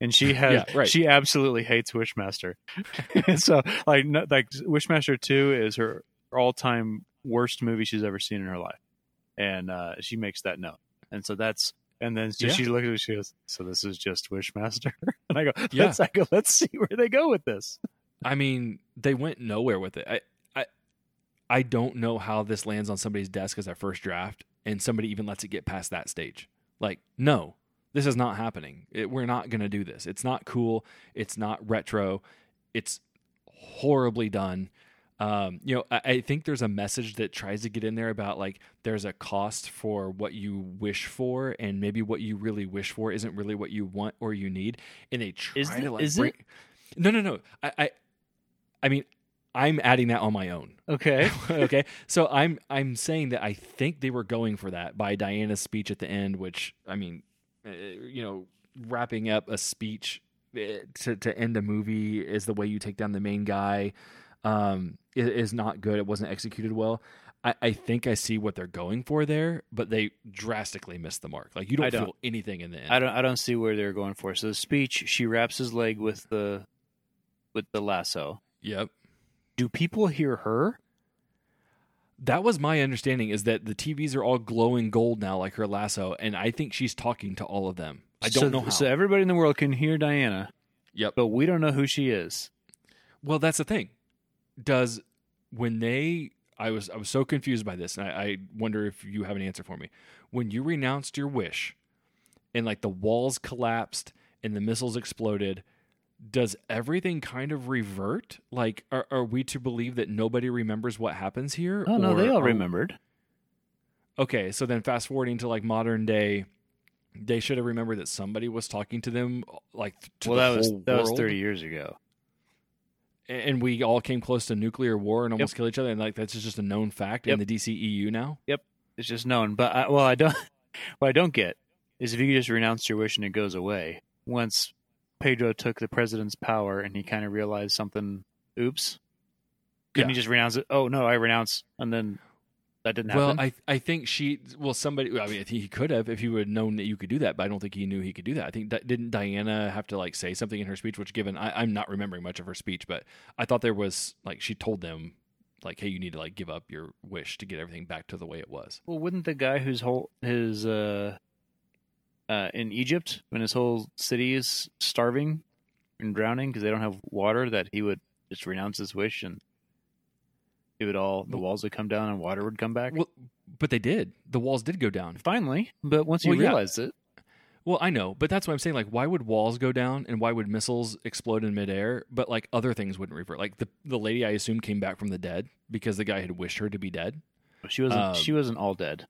and she has Yeah, right. she absolutely hates Wishmaster. so like no, like Wishmaster two is her all time worst movie she's ever seen in her life, and uh, she makes that note, and so that's. And then so Yeah. she looks at me. She goes, "So this is just Wishmaster," and I go, Yeah. "Let's I go. Let's see where they go with this." I mean, they went nowhere with it. I, I, I don't know how this lands on somebody's desk as their first draft, and somebody even lets it get past that stage. Like, no, this is not happening. It, we're not going to do this. It's not cool. It's not retro. It's horribly done. Um, you know, I, I think there's a message that tries to get in there about like there's a cost for what you wish for, and maybe what you really wish for isn't really what you want or you need, and they try Is to like is bring. it? No, no, no. I, I, I mean, I'm adding that on my own. Okay. okay so i'm i'm saying that i think they were going for that by diana's speech at the end which i mean you know wrapping up a speech uh, to, to end a movie is the way you take down the main guy um i- is, not good it wasn't executed well I, I think I see what they're going for there, but they drastically missed the mark. Like you don't, don't. feel anything in the end. I don't I don't see where they're going for. So the speech, she wraps his leg with the with the lasso. Yep. Do people hear her? That was my understanding is that the TVs are all glowing gold now, like her lasso, and I think she's talking to all of them. I don't so, know how. So everybody in the world can hear Diana, yep. but we don't know who she is. Well, that's the thing. Does when they I was I was so confused by this, and I, I wonder if you have an answer for me. When you renounced your wish, and like the walls collapsed and the missiles exploded, does everything kind of revert? Like, are, are we to believe that nobody remembers what happens here? Oh no, they all remembered. Okay, so then fast forwarding to like modern day, they should have remembered that somebody was talking to them, like to well, the that was that was world. thirty years ago. and we all came close to nuclear war and almost kill each other, and like that's just a known fact in Yep. the DCEU now. Yep. It's just known. But I, well, I don't. What I don't get is if you just renounce your wish and it goes away. Once Pedro took the president's power and he kind of realized something. Oops. Couldn't Yeah. he just renounce it? Oh no, I renounce, and then that didn't Well, happen. Well, I I think she well somebody I mean I think he could have if he would have known that you could do that, but I don't think he knew he could do that. I think that didn't Diana have to like say something in her speech, which given I, I'm not remembering much of her speech, but I thought there was like she told them like, hey, you need to like give up your wish to get everything back to the way it was. Well, wouldn't the guy whose whole his uh, uh in Egypt when his whole city is starving and drowning because they don't have water, that he would just renounce his wish and it would all the walls would come down and water would come back. Well, but they did. The walls did go down. Finally, but once you Well, yeah. it, Well, I know, but that's what I'm saying. Like, why would walls go down and why would missiles explode in midair? But like other things wouldn't revert. Like the the lady, I assume, came back from the dead because the guy had wished her to be dead. she wasn't Um, she wasn't all dead.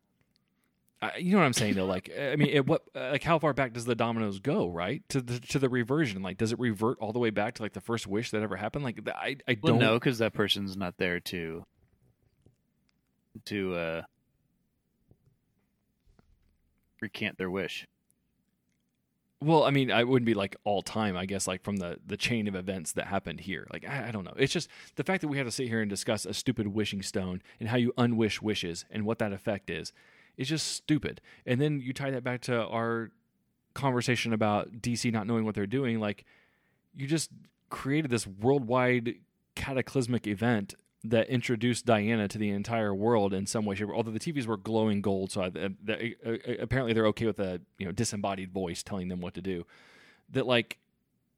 I, you know what I'm saying though? Like, I mean, it, what like how far back does the dominoes go? Right to the to the reversion. Like, does it revert all the way back to like the first wish that ever happened? Like, I I Well, don't know because that person's not there to to uh recant their wish. Well, I mean, I wouldn't be like all time, I guess, like from the the chain of events that happened here. Like, I, I don't know. It's just the fact that we have to sit here and discuss a stupid wishing stone and how you unwish wishes and what that effect is. It's just stupid. And then you tie that back to our conversation about DC not knowing what they're doing. Like, you just created this worldwide cataclysmic event that introduced Diana to the entire world in some way, shape. Although the TVs were glowing gold, so I, uh, that- uh, uh, apparently they're okay with a you know disembodied voice telling them what to do. That like,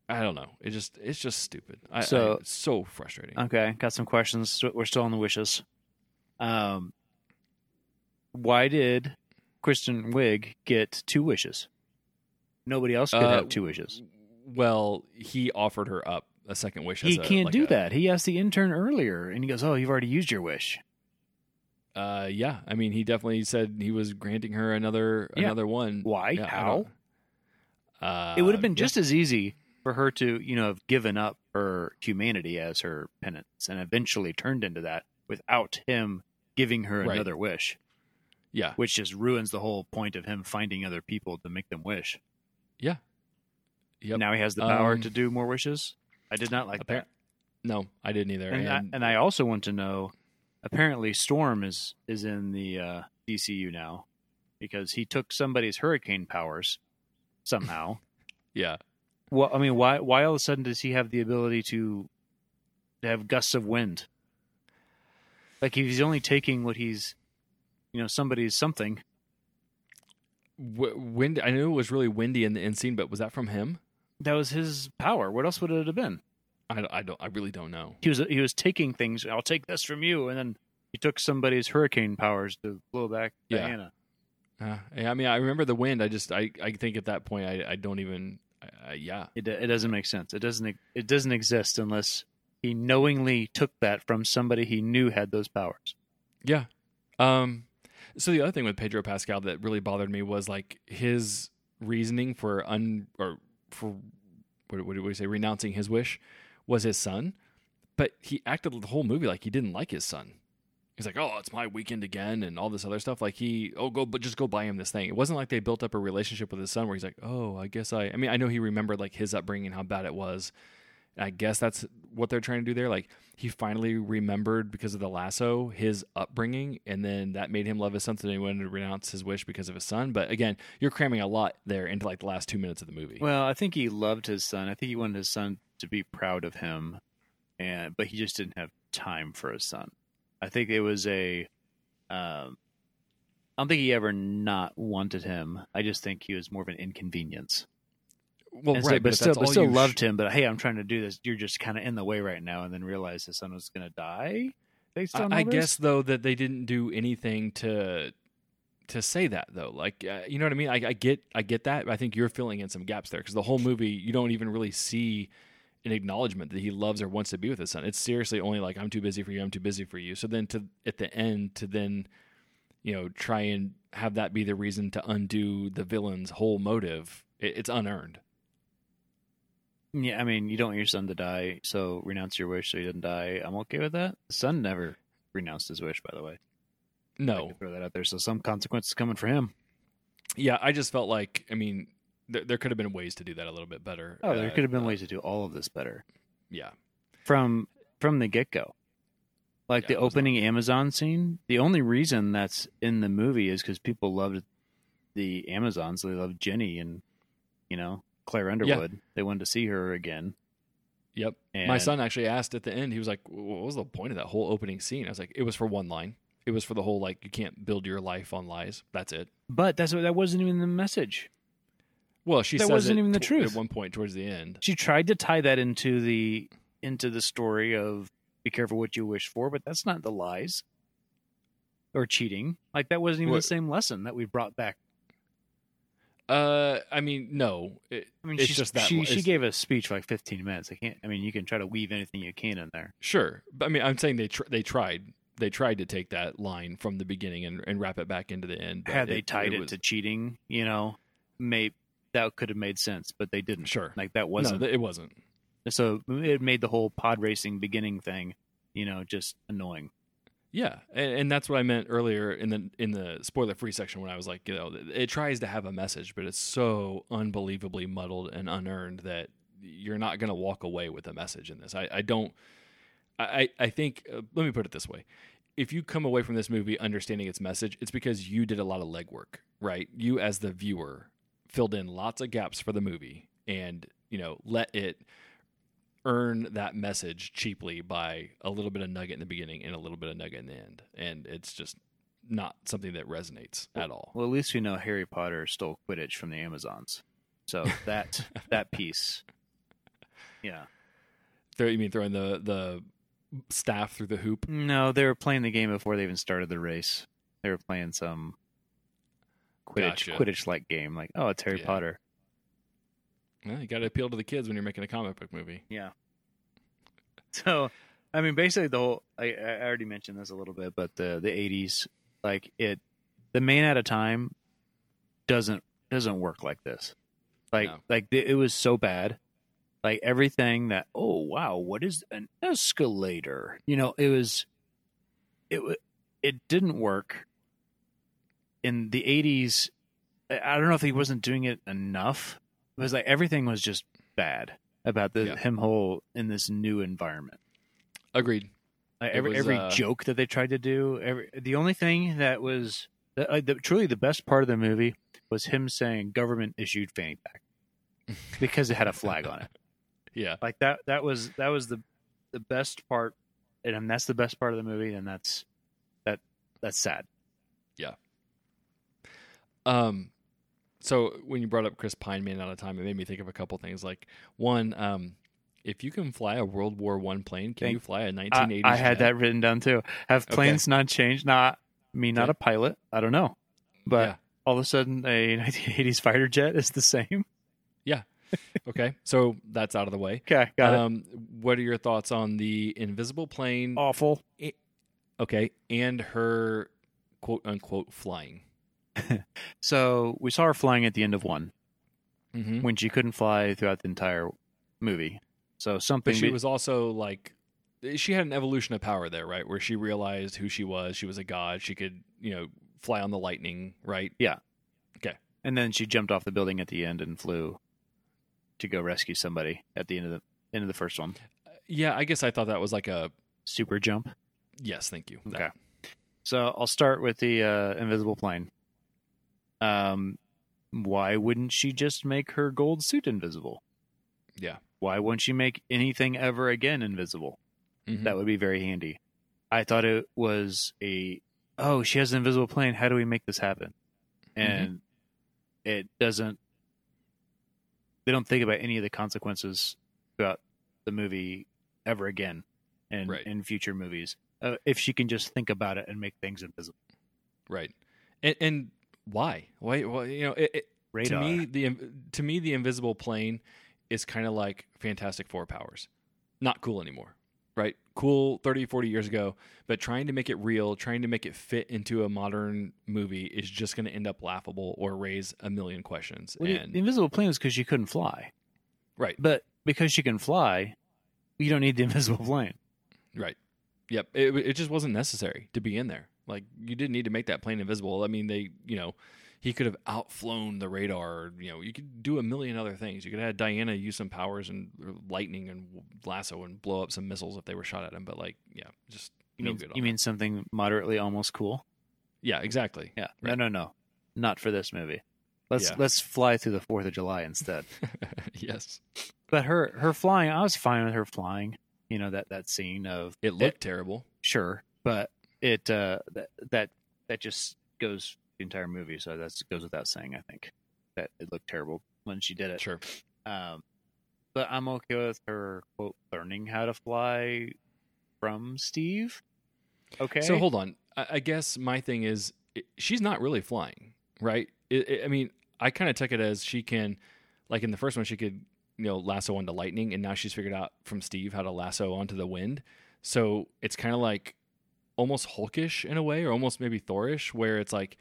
I don't know. It just it's just stupid. I, So- I, it's so frustrating. Okay, got some questions. We're still on the wishes. Um, why did Kristen Wiig get two wishes? Nobody else could Uh, have two wishes. well, he offered her up a second wish. He as a- can't like do a- that. He asked the intern earlier, and he goes, "Oh, you've already used your wish." Uh, yeah. I mean, he definitely said he was granting her another Yeah. another one. Why? Yeah, How? Uh, it would have been yeah. just as easy for her to, you know, have given up her humanity as her penance, and eventually turned into that without him giving her Right. another wish, yeah. which just ruins the whole point of him finding other people to make them wish. Yeah. Yep. Now he has the power Um, to do more wishes. I did not like Appar- that. No, I didn't either. And, And, I, and I also want to know. Apparently, Storm is is in the uh, DCU now because he took somebody's hurricane powers somehow. yeah. well, I mean, why why all of a sudden does he have the ability to, to have gusts of wind? Like he's only taking what he's, you know, somebody's something. Wind. I knew it was really windy in the end scene, but was that from him? That was his power. What else would it have been? I, I don't. I really don't know. He was he was taking things. I'll take this from you, and then he took somebody's hurricane powers to blow back Yeah. Diana. Uh, yeah, I mean, I remember the wind. I just, I, I think at that point, I, I don't even. Uh, yeah, It it doesn't make sense. It doesn't it doesn't exist unless he knowingly took that from somebody he knew had those powers. Yeah. Um, so the other thing with Pedro Pascal that really bothered me was like his reasoning for un or for what, what we say renouncing his wish was his son, but he acted the whole movie like he didn't like his son. He's like, oh, it's my weekend again, and all this other stuff. Like he, oh, go, but just go buy him this thing. It wasn't like they built up a relationship with his son where he's like, oh, I guess I. I mean, I know he remembered like his upbringing, how bad it was. I guess that's what they're trying to do there. Like he finally remembered because of the lasso his upbringing, and then that made him love his son. So he wanted to renounce his wish because of his son. But again, you're cramming a lot there into like the last two minutes of the movie. Well, I think he loved his son. I think he wanted his son to be proud of him, and but he just didn't have time for his son. I think it was a. Um, I don't think he ever not wanted him. I just think he was more of an inconvenience. Well, And so- right, but still, but still you sh- loved him. But hey, I'm trying to do this. You're just kind of in the way right now, and then realize his son was going to die. Based on I, I guess though that they didn't do anything to to say that though. Like uh, you know what I mean? I, I get I get that. But I think you're filling in some gaps there because the whole movie you don't even really see an acknowledgement that he loves or wants to be with his son. It's seriously only like I'm too busy for you. I'm too busy for you. So then to at the end to then you know try and have that be the reason to undo the villain's whole motive. It, it's unearned. Yeah, I mean, you don't want your son to die, so renounce your wish so he doesn't die. I'm okay with that. The son never renounced his wish, by the way. No, throw that out there. So some consequences coming for him. yeah, I just felt like I mean there, there could have been ways to do that a little bit better. Oh, there Uh, could have been uh, ways to do all of this better Yeah. from from the get go. Like Yeah, the opening Amazon scene. The only reason that's in the movie is because people loved the Amazons. They loved Jenny and you know Claire Underwood. They wanted to see her again. Yep. My son actually asked at the end. He was like, "What was the point of that whole opening scene?" I was like, "It was for one line. It was for the whole like you can't build your life on lies. That's it." But that's that wasn't even the message. Well, she That says wasn't it even the tw- truth. at one point towards the end. She tried to tie that into the into the story of be careful what you wish for, but that's not the lies or cheating. Like that wasn't even What- the same lesson that we brought back. Uh, I mean, no, it, I mean, it's just that. she she gave a speech for like 15 minutes. I can't. I mean, you can try to weave anything you can in there. sure, but I mean, I'm saying they tr- they tried they tried to take that line from the beginning and, and wrap it back into the end. Had they tied it, was- to cheating, you know, may that could have made sense, but they didn't. Sure. like that wasn't. th- it wasn't. so it made the whole pod racing beginning thing, you know, just annoying. Yeah, and, and that's what I meant earlier in the in the spoiler free section when I was like, you know, it tries to have a message, but it's so unbelievably muddled and unearned that you're not going to walk away with a message in this. I, I don't. I I think. Uh, let me put it this way: if you come away from this movie understanding its message, it's because you did a lot of legwork, right? You as the viewer filled in lots of gaps for the movie, and you know let it earn that message cheaply by a little bit of nugget in the beginning and a little bit of nugget in the end. And it's just not something that resonates at all. Well, at least we know Harry Potter stole Quidditch from the Amazons. So that that piece, yeah. Throw, you mean throwing the, the staff through the hoop? No, they were playing the game before they even started the race. They were playing some Quidditch Gotcha. Quidditch like game. Like, oh, it's Harry Yeah. Potter. Well, you got to appeal to the kids when you're making a comic book movie. Yeah. So, I mean, basically the whole. I, I already mentioned this a little bit, but the the '80s, like it, the man at a time, doesn't doesn't work like this. Like No. like it was so bad. Like everything that oh wow, what is an escalator? You know, it was. It it didn't work. In the '80s, I I don't know if he wasn't doing it enough. It was like everything was just bad about the Yeah. him whole in this new environment. Agreed. Like every was, every uh, joke that they tried to do, every the only thing that was like, the, truly the best part of the movie was him saying government issued fanny pack because it had a flag on it. Yeah. Like that that was that was the the best part, and that's the best part of the movie, and that's that that's sad. Yeah. Um, so when you brought up Chris Pine Man out of time, it made me think of a couple things. Like one, um, if you can fly a World War One plane, can Thank- you fly a 1980s? I had jet? that written down too. Have Okay. planes not changed? Not me, not Okay. a pilot. I don't know, but Yeah. all of a sudden, a 1980s fighter jet is the same. Yeah. okay, so that's out of the way. Okay, got it. um, What are your thoughts on the invisible plane? Awful. Okay, and her quote unquote flying. So we saw her flying at the end of one Mm-hmm. when she couldn't fly throughout the entire movie. So something But she be- was also like, she had an evolution of power there, right? Where she realized who she was. She was a god. She could, you know, fly on the lightning, right? Yeah. Okay. And then she jumped off the building at the end and flew to go rescue somebody at the end of the end of the first one. Yeah, I guess I thought that was like a Super jump. yes, thank you. Okay. That- So I'll start with the uh, invisible plane. Um, why wouldn't she just make her gold suit invisible? Yeah. Why wouldn't she make anything ever again invisible? Mhm. That would be very handy. I thought it was a oh, she has an invisible plane. How do we make this happen? And it doesn't. They don't think about any of the consequences throughout the movie ever again, and Right. in future movies. Uh, if she can just think about it and make things invisible. right. And, and why? Why? Well, you know, it, it, to me the to me the invisible plane is kind of like Fantastic Four powers. Not cool anymore. Right? Cool 30 40 years ago, but trying to make it real, trying to make it fit into a modern movie is just going to end up laughable or raise a million questions. Well, and the invisible plane was because she couldn't fly, right, but because she can fly, you don't need the invisible plane. right. Yep, it it just wasn't necessary to be in there. Like you didn't need to make that plane invisible. I mean, they, you know, he could have outflown the radar. You know, you could do a million other things. You could have had Diana use some powers and lightning and lasso and blow up some missiles if they were shot at him. But like, yeah, just You no mean good. you that. mean something moderately almost cool? yeah, exactly. Yeah. Right. No, no, no. Not for this movie. Let's Yeah. let's fly through the Fourth of July instead. yes, But her her flying, I was fine with her flying. You know that that scene of it looked terrible. sure, but it uh that that that just goes the entire movie. So that goes without saying. I think that it looked terrible when she did it. Sure. Um, but I'm okay with her quote learning how to fly from Steve. Okay. So hold on. I, I guess my thing is it, she's not really flying, right? It, it- I mean, I kind of took it as she can, like in the first one, she could you know lasso onto lightning, and now she's figured out from Steve how to lasso onto the wind. So it's kind of like almost Hulkish in a way, or almost maybe Thorish, where it's like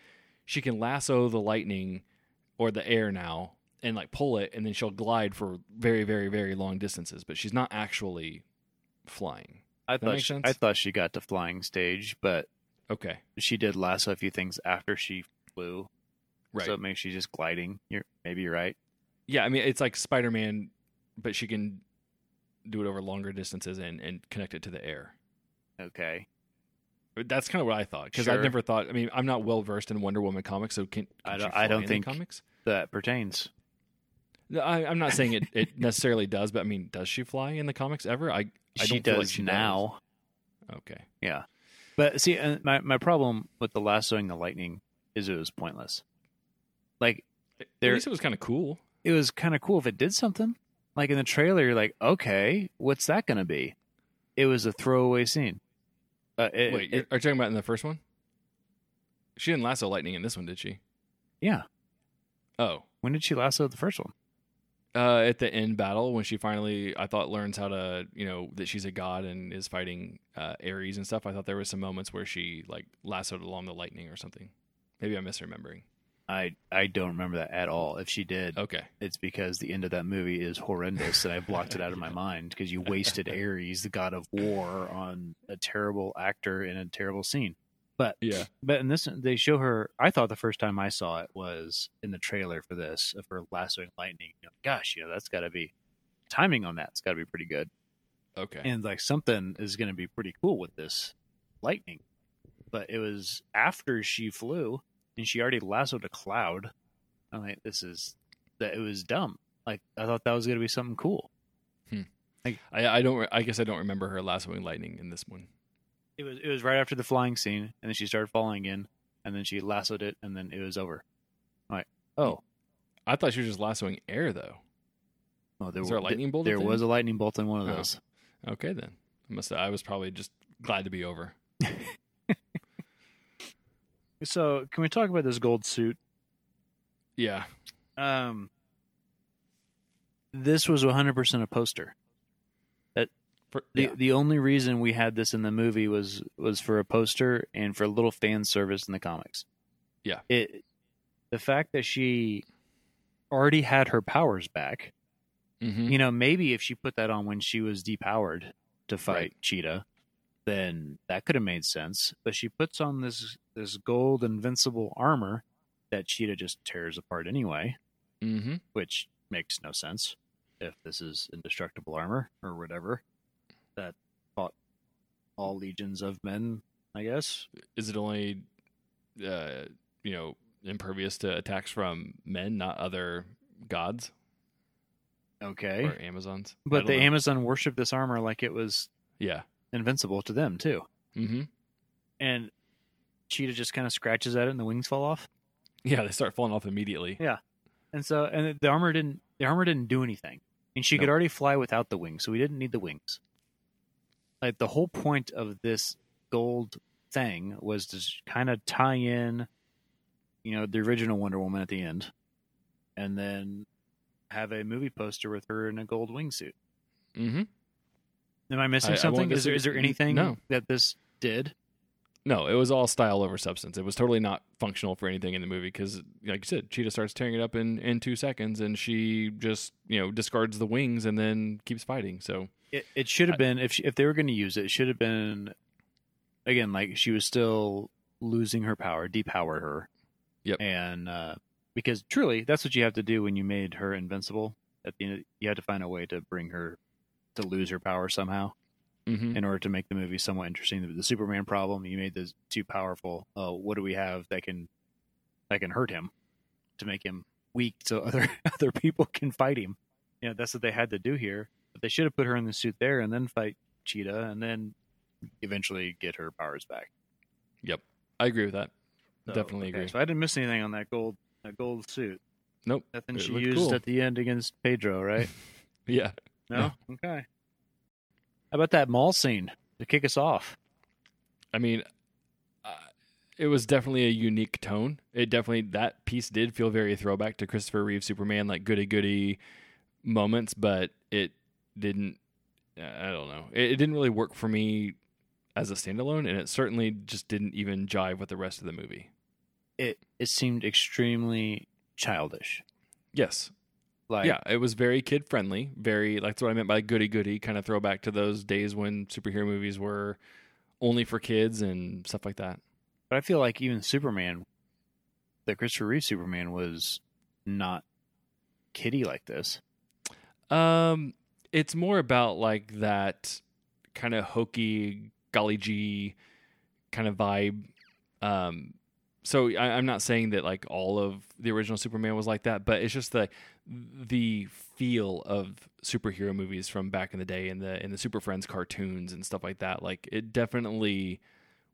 she can lasso the lightning or the air now and like pull it, and then she'll glide for very, very, very long distances, but she's not actually flying. I that thought she, sense? I thought she got to flying stage, but Okay, she did lasso a few things after she flew. right. So maybe she's just gliding. You're maybe you're right. Yeah, I mean it's like Spider Man, but she can do it over longer distances and, and connect it to the air. Okay. That's kind of what I thought because Sure. never thought. I mean, I'm not well versed in Wonder Woman comics, so can, can I don't- I don't in think- comics. That pertains. No, I, I'm not saying it, it necessarily does, but I mean, does she fly in the comics ever? I I she don't feel does like she now. Does. Okay, Yeah. But see, uh, my my problem with the lassoing the lightning is it was pointless. Like at least it was kind of cool. it was kind of cool if it did something. Like in the trailer, you're like, okay, what's that going to be? It was a throwaway scene. Uh, it, Wait, it- you're, are you talking about in the first one? She didn't lasso lightning in this one, did she? yeah. Oh, When did she lasso the first one? uh, at the end battle when she finally I thought learns how to you know that she's a god and is fighting uh, Ares and stuff. I thought there was some moments where she like lassoed along the lightning or something. Maybe I'm misremembering. I I don't remember that at all. If she did, Okay, it's because the end of that movie is horrendous and I blocked it out of my mind because you wasted Ares, the god of war, on a terrible actor in a terrible scene. But yeah, but in this, they show her. I thought the first time I saw it was in the trailer for this of her lassoing lightning. You know, gosh, you know that's got to be timing on that. It's got to be pretty good, okay, and like something is going to be pretty cool with this lightning. But it was after she flew and she already lassoed a cloud. I'm like, this is that it was dumb. Like I thought that was going to be something cool. Hmm. I I don't I guess I don't remember her lassoing lightning in this one. It was it was right after the flying scene, and then she started falling in, and then she lassoed it, and then it was over. I'm like, oh, I thought she was just lassoing air though. oh there, Was there a lightning bolt There the was a lightning bolt in one of Oh. those. Okay then, I must I was probably just glad to be over. So, can we talk about this gold suit? Yeah, Um, this was 100% a poster. That For, The yeah. the only reason we had this in the movie was was for a poster and for a little fan service in the comics. Yeah. It the fact that she already had her powers back. Mhm. You know, maybe if she put that on when she was depowered to fight Right. Cheetah, then that could have made sense. But she puts on this this gold invincible armor that Cheetah just tears apart anyway, Mhm. which makes no sense if this is indestructible armor or whatever that fought all legions of men, I guess. Is it only, uh, you know, impervious to attacks from men, not other gods Okay. or Amazons? But the know. Amazon worshipped this armor like it was Yeah. invincible to them too. hmm And Cheetah just kind of scratches at it and the wings fall off. Yeah, they start falling off immediately. Yeah, and so and the armor didn't the armor didn't do anything. And she could already fly without the wings, so we didn't need the wings. Like the whole point of this gold thing was to kind of tie in, you know, the original Wonder Woman at the end, and then have a movie poster with her in a gold wingsuit. Mm hmm Am I missing I- I something? Is there is there anything No. that this did? No, it was all style over substance. It was totally not functional for anything in the movie because, like you said, Cheetah starts tearing it up in, in two seconds, and she just you know discards the wings and then keeps fighting. So It, it should have been if she, if they were going to use it, it should have been again like she was still losing her power, depower her. Yep. And uh, because truly, that's what you have to do when you made her invincible. At the end, you had to find a way to bring her to lose her power somehow mhm. in order to make the movie somewhat interesting. The, the Superman problem, you made this too powerful. Uh, what do we have that can that can hurt him to make him weak so other other people can fight him? You know, that's what they had to do here. But they should have put her in the suit there and then fight Cheetah and then eventually get her powers back. yep, I agree with that. So, Definitely okay, agree. So I didn't miss anything on that gold that gold suit. Nope. Nothing It she used cool. at the end against Pedro, right? Yeah, No? Okay. How about that mall scene to kick us off? I mean, uh, it was definitely a unique tone. It definitely that piece did feel very throwback to Christopher Reeve Superman, like goody goody moments, but it didn't. I don't know. It, it didn't really work for me as a standalone, and it certainly just didn't even jive with the rest of the movie. It it seemed extremely childish. Yes, Like yeah, it was very kid friendly. Very like that's what I meant by goody goody, kind of throwback to those days when superhero movies were only for kids and stuff like that. But I feel like even Superman, the Christopher Reeve Superman, was not kiddie like this. Um, it's more about like that kind of hokey, golly gee kind of vibe. Um, so I, I'm not saying that like all of the original Superman was like that, but it's just the the feel of superhero movies from back in the day and the in the Super Friends cartoons and stuff like that. Like it definitely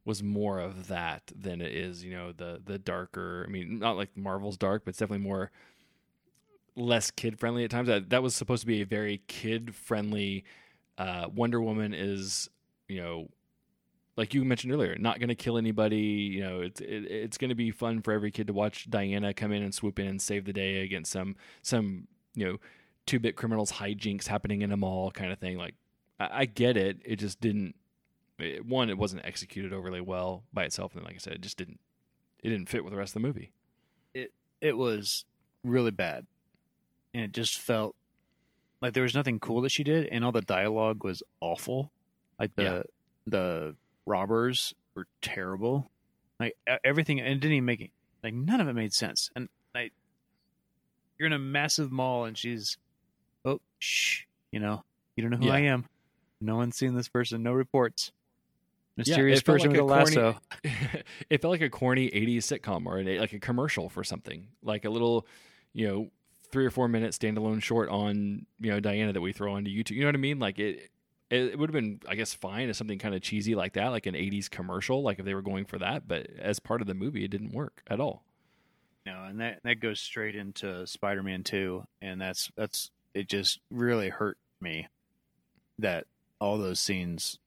was more of that than it is, you know, the the darker. I mean, not like Marvel's dark, but it's definitely more less kid friendly at times. That that was supposed to be a very kid friendly. Uh, Wonder Woman is, you know, like you mentioned earlier, not going to kill anybody. You know, it's it, it's going to be fun for every kid to watch Diana come in and swoop in and save the day against some some you know two bit criminals hijinks happening in a mall kind of thing. Like I, I get it, it just didn't. It, one, it wasn't executed overly well by itself, and like I said, it just didn't. It didn't fit with the rest of the movie. It was really bad, and it just felt like there was nothing cool that she did, and all the dialogue was awful. Like the Yeah. the robbers were terrible. Like everything, and it didn't even make it. Like none of it made sense. And like you're in a massive mall, and she's oh shh, you know, you don't know who Yeah. I am. No one's seen this person. No reports. Mysterious felt person like with a a corny- it felt like a corny 80s sitcom or a, like a commercial for something like a little you know three or four minute standalone short on you know diana that we throw onto youtube you know what i mean like it it, it would have been i guess fine as something kind of cheesy like that like an 80s commercial like if they were going for that but as part of the movie it didn't work at all No, and that that goes straight into Spider-Man 2 and that's that's it just really hurt me that all those scenes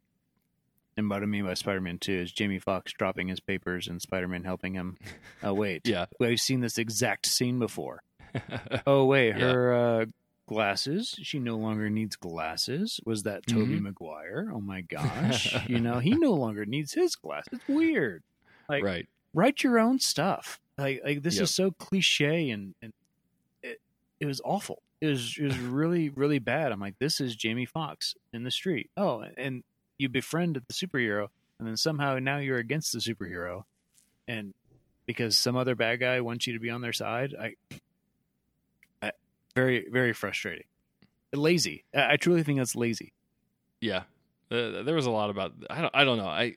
and what I mean by Spider-Man 2 is Jamie Foxx dropping his papers and Spider-Man helping him. Oh wait. yeah We've seen this exact scene before. Oh wait, Yeah. her uh glasses. She no longer needs glasses. Was that Tobey Mhm. Maguire? Oh my gosh. you know, he no longer needs his glasses. It's weird. Like right. write your own stuff. Like like this Yep. is so cliche and, and it, it was awful. It was it was really, really bad. I'm like, this is Jamie Foxx in the street. Oh, and you befriend the superhero and then somehow now you're against the superhero and because some other bad guy wants you to be on their side, I very, very frustrating. Lazy. I, truly think that's lazy. Yeah, uh, there was a lot about. I don't. I don't know. I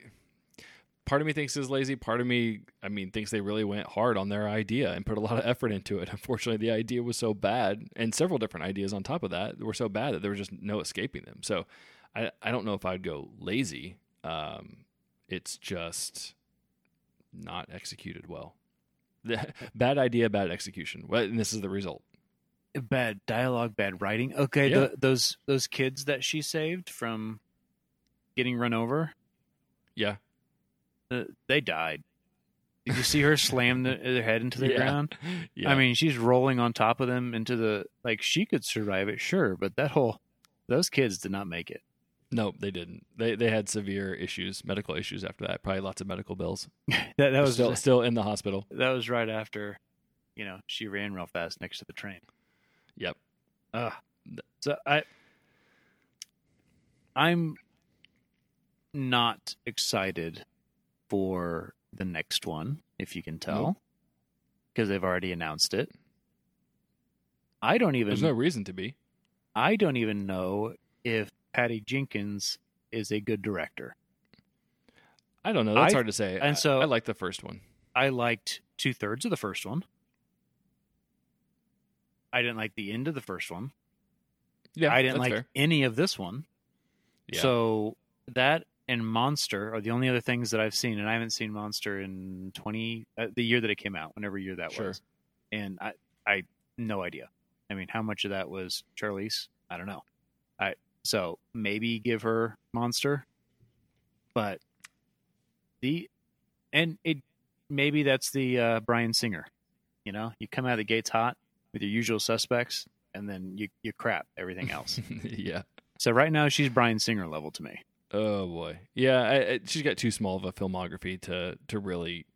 part of me thinks is lazy. Part of me, I mean, thinks they really went hard on their idea and put a lot of effort into it. Unfortunately, the idea was so bad, and several different ideas on top of that were so bad that there was just no escaping them. So, I I don't know if I'd go lazy. Um, it's just not executed well. bad idea, bad execution. And this is the result. Bad dialogue, bad writing. Okay, Yeah. the, those those kids that she saved from getting run over, Yeah, uh, they died. Did you see her slam the, their head into the Yeah. ground? yeah. I mean, she's rolling on top of them into the like she could survive it, sure, but that whole those kids did not make it. Nope, they didn't. They they had severe issues, medical issues after that. Probably lots of medical bills. That that was still still in the hospital. that was right after, you know, she ran real fast next to the train. Yep. Ugh. So I, I'm not excited for the next one, if you can tell, because they've already announced it. I don't even. There's no reason to be. I don't even know if Patty Jenkins is a good director. I don't know. That's I- hard to say. and so- I, I like the first one. I liked two thirds of the first one. I didn't like the end of the first one. Yeah, I didn't like fair. any of this one. Yeah. So that and Monster are the only other things that I've seen, and I haven't seen Monster in twenty uh, the year that it came out, whenever year that Sure. was. And I, I no idea. I mean, how much of that was Charlize? I don't know. I so maybe give her Monster, but the and it maybe that's the uh, Bryan Singer. You know, you come out of the gates hot with your usual suspects, and then you you crap everything else. yeah. So right now she's Bryan Singer level to me. Oh boy. Yeah. I, I, she's got too small of a filmography to to really,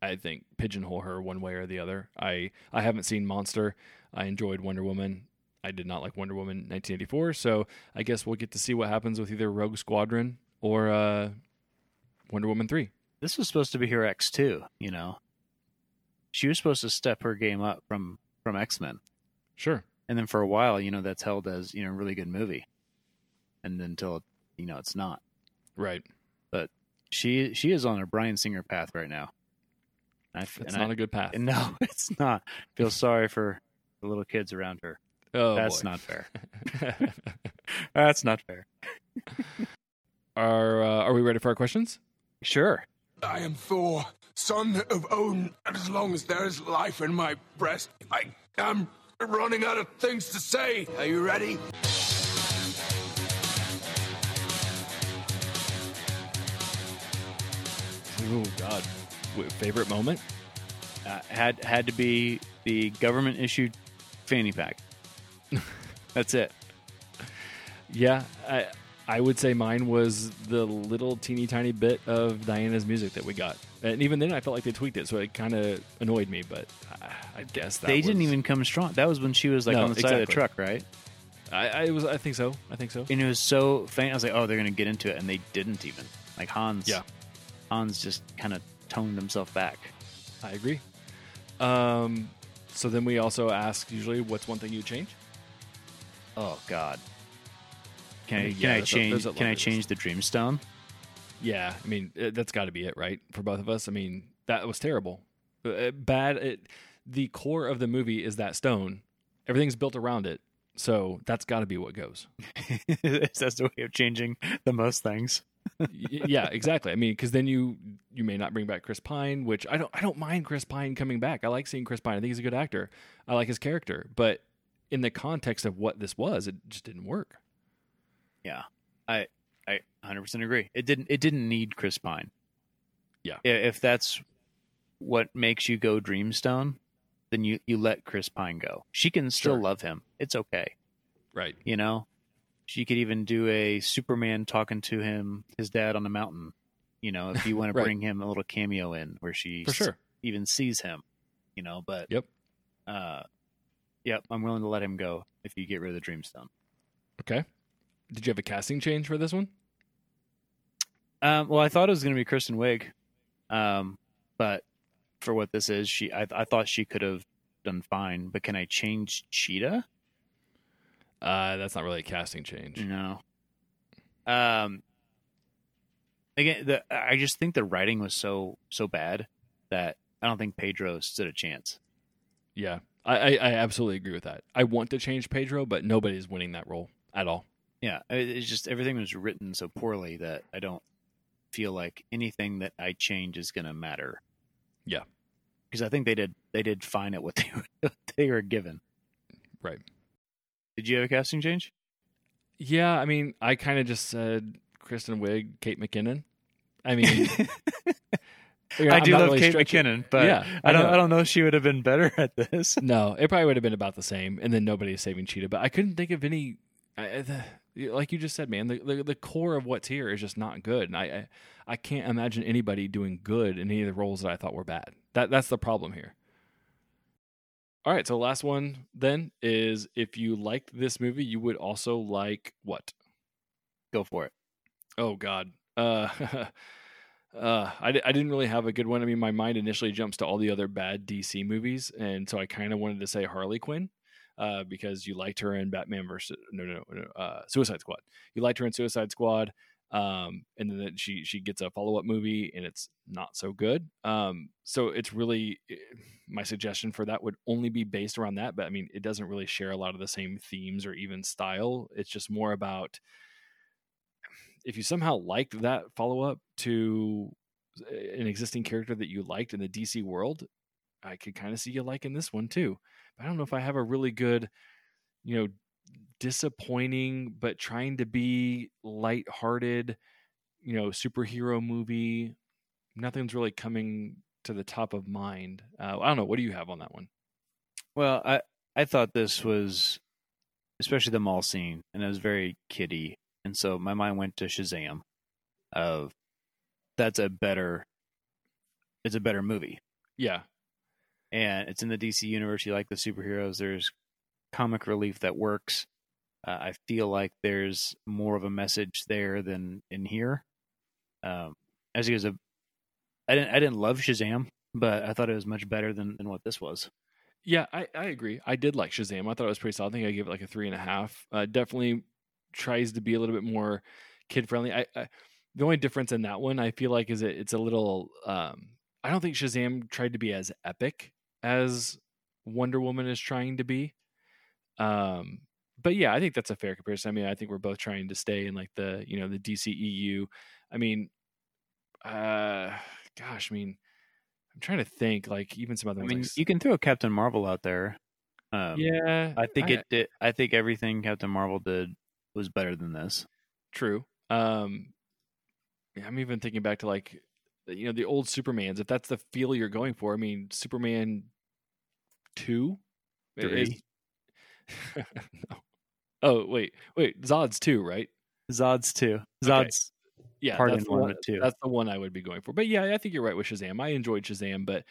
I think, pigeonhole her one way or the other. I I haven't seen Monster. I enjoyed Wonder Woman. I did not like Wonder Woman 1984. So I guess we'll get to see what happens with either Rogue Squadron or uh, Wonder Woman 3. This was supposed to be her X two, you know. She was supposed to step her game up from from X Men, Sure. and then for a while, you know, that's held as you know a really good movie, and until you know it's not. Right. But she she is on a Bryan Singer path right now. And I, f- It's not I- a good path. no, it's not. Feel sorry for the little kids around her. oh, that's boy. not fair. That's not fair. are uh, Are we ready for our questions? Sure. I am Thor, son of Odin, and as long as there is life in my breast, I am running out of things to say. Are you ready? Oh God. Favorite moment? Uh, had had to be the government issued fanny pack. That's it. Yeah, I I would say mine was the little teeny tiny bit of Diana's music that we got, and even then I felt like they tweaked it, so it kind of annoyed me. But I, I guess that they didn't even come strong. That was when she was like No, on the side of the truck, right? I, I was. I think so. I think so. And it was so faint. I was like, oh, they're gonna get into it, and they didn't even. Like Hans. Yeah. Hans just kind of toned himself back. I agree. Um, so then we also ask usually, what's one thing you change? Oh God. Can I, mean, can I a- change? there's a can I change the Dreamstone? Yeah, I mean uh, that's got to be it, right? For both of us. I mean that was terrible, Uh, bad. It, the core of the movie is that stone. Everything's built around it, so that's got to be what goes. That's the way of changing the most things. Yeah, exactly. I mean, because then you you may not bring back Chris Pine, which I don't I don't mind Chris Pine coming back. I like seeing Chris Pine. I think he's a good actor. I like his character, but in the context of what this was, it just didn't work. Yeah, I I 100 percent agree. It didn't it didn't need Chris Pine. Yeah. If that's what makes you go Dreamstone, then you you let Chris Pine go. She can still Sure. love him. It's okay. Right. You know, she could even do a Superman talking to him, his dad on the mountain. You know, if you want to bring him a little cameo in where she For sure. even sees him. You know, but Yep. uh, yep, I'm willing to let him go if you get rid of the Dreamstone. Okay. Did you have a casting change for this one? Um, well, I thought it was going to be Kristen Wiig, um, but for what this is, she I, I thought she could have done fine. But can I change Cheetah? Uh, that's not really a casting change. No. Um. Again, the I just think the writing was so so bad that I don't think Pedro stood a chance. Yeah, I, I, I absolutely agree with that. I want to change Pedro, but nobody's winning that role at all. Yeah, it's just everything was written so poorly that I don't feel like anything that I change is going to matter. Yeah. because I think they did they did fine at what they what they were given. Right. Did you have a casting change? Yeah, I mean, I kind of just said Kristen Wiig, Kate McKinnon. I mean, I I'm do love really Kate stretching- McKinnon, but Yeah, I don't know. I don't know if she would have been better at this. No, it probably would have been about the same, and then nobody is saving Cheetah. But I couldn't think of any. I, I- the, like you just said, man, the, the the core of what's here is just not good, and I, I I can't imagine anybody doing good in any of the roles that I thought were bad. That that's the problem here. All right, so last one then is if you liked this movie, you would also like what? Go for it. Oh God. Uh, uh, I, I didn't really have a good one. I mean, my mind initially jumps to all the other bad DC movies, and so I kind of wanted to say Harley Quinn, uh, because you liked her in Batman versus no no no, uh, Suicide Squad. You liked her in Suicide Squad, um, and then she she gets a follow up movie, and it's not so good. Um, so it's really eh, my suggestion for that would only be based around that, but I mean, it doesn't really share a lot of the same themes or even style. It's just more about if you somehow liked that follow up to an existing character that you liked in the DC world, I could kind of see you liking this one too. But I don't know if I have a really good, you know, disappointing but trying to be light-hearted, you know, superhero movie. Nothing's really coming to the top of mind. Uh, I don't know. What do you have on that one? Well, I I thought this was especially the mall scene, and it was very kiddie, and so my mind went to Shazam. Of that's a better, it's a better movie, Yeah, and it's in the DC universe. You like the superheroes. There's comic relief that works. Uh, I feel like there's more of a message there than in here. Um, as he was a, I didn't I didn't love Shazam, but I thought it was much better than than what this was. Yeah, I, I agree. I did like Shazam. I thought it was pretty solid. I think I gave it like a three and a half. Uh, definitely tries to be a little bit more kid friendly. I, I the only difference in that one I feel like is it it's a little. Um, I don't think Shazam tried to be as epic as Wonder Woman is trying to be. Um, but yeah, I think that's a fair comparison. I mean, I think we're both trying to stay in like the you know the DCEU. I mean, uh, gosh, I mean, I'm trying to think like even some other I mean, like, you can throw Captain Marvel out there. Um, yeah, I think it did. I think everything Captain Marvel did was better than this. True. Um, I'm even thinking back to like, you know, the old Supermans. If that's the feel you're going for, I mean, Superman two, Three. is- no. Oh wait, wait, Zod's two, right? Zod's. Okay. Zod's Yeah, Part that's the one two. That's the one I would be going for. But yeah, I think you're right with Shazam. I enjoyed Shazam, but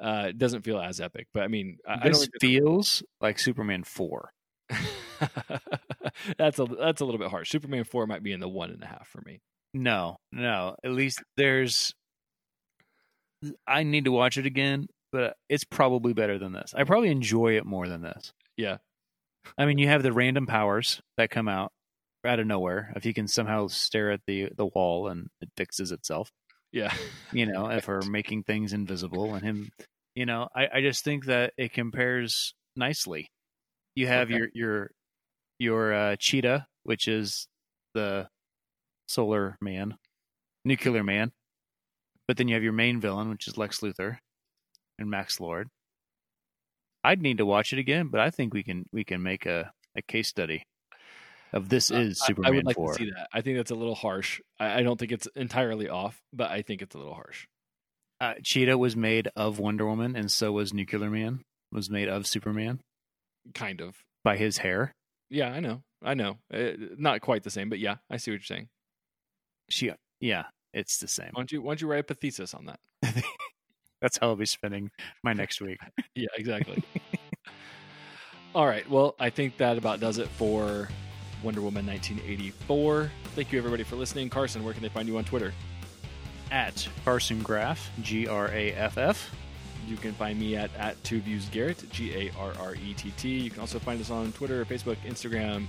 uh, it doesn't feel as epic. But I mean, I, I don't this think feels like Superman four. that's a that's a little bit harsh. Superman four might be in the one and a half for me. No, no. At least there's. I need to watch it again, but it's probably better than this. I probably enjoy it more than this. Yeah. I mean, you have the random powers that come out out of nowhere. If you can somehow stare at the the wall and it fixes itself, Yeah. you know, if we're making things invisible and him, you know, I, I just think that it compares nicely. You have Okay. your your your uh, cheetah, which is the solar man, nuclear man, but then you have your main villain, which is Lex Luthor and Max Lord. I'd need to watch it again, but I think we can we can make a, a case study of this is I- Superman I would like four. to see that. I think that's a little harsh. I, I don't think it's entirely off, but I think it's a little harsh. Uh, Cheetah was made of Wonder Woman, and so was Nuclear Man was made of Superman Kind of. by his hair. Yeah, I know. I know. Uh, not quite the same, but yeah, I see what you're saying. She, yeah, it's the same. Why don't you Why don't you write a thesis on that? That's how I'll be spending my next week. Yeah, exactly. All right. Well, I think that about does it for Wonder Woman 1984. Thank you, everybody, for listening. Carson, where can they find you on Twitter? At Carson Graff, G R A F F. You can find me at, at Two Views Garrett, G A R R E T T. You can also find us on Twitter, Facebook, Instagram,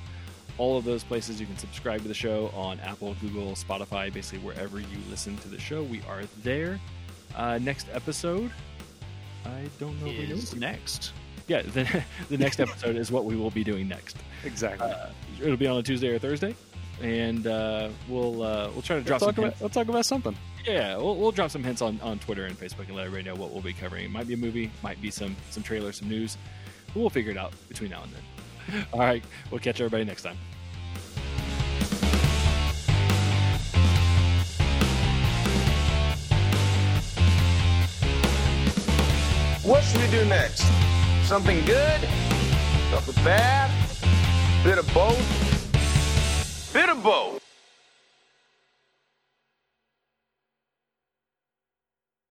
all of those places. You can subscribe to the show on Apple, Google, Spotify, basically wherever you listen to the show. We are there. Uh, next episode, I don't know. Is next. Yeah, the, the next episode is what we will be doing next. Exactly. Uh, it'll be on a Tuesday or Thursday, and uh, we'll uh, we'll try to drop some talk hints. about, let's talk about something. Yeah, we'll, we'll drop some hints on, on Twitter and Facebook and let everybody know what we'll be covering. It might be a movie, might be some some trailers, some news. But we'll figure it out between now and then. All right, we'll catch everybody next time. What should we do next? Something good? Something bad? Bit of both? Bit of both.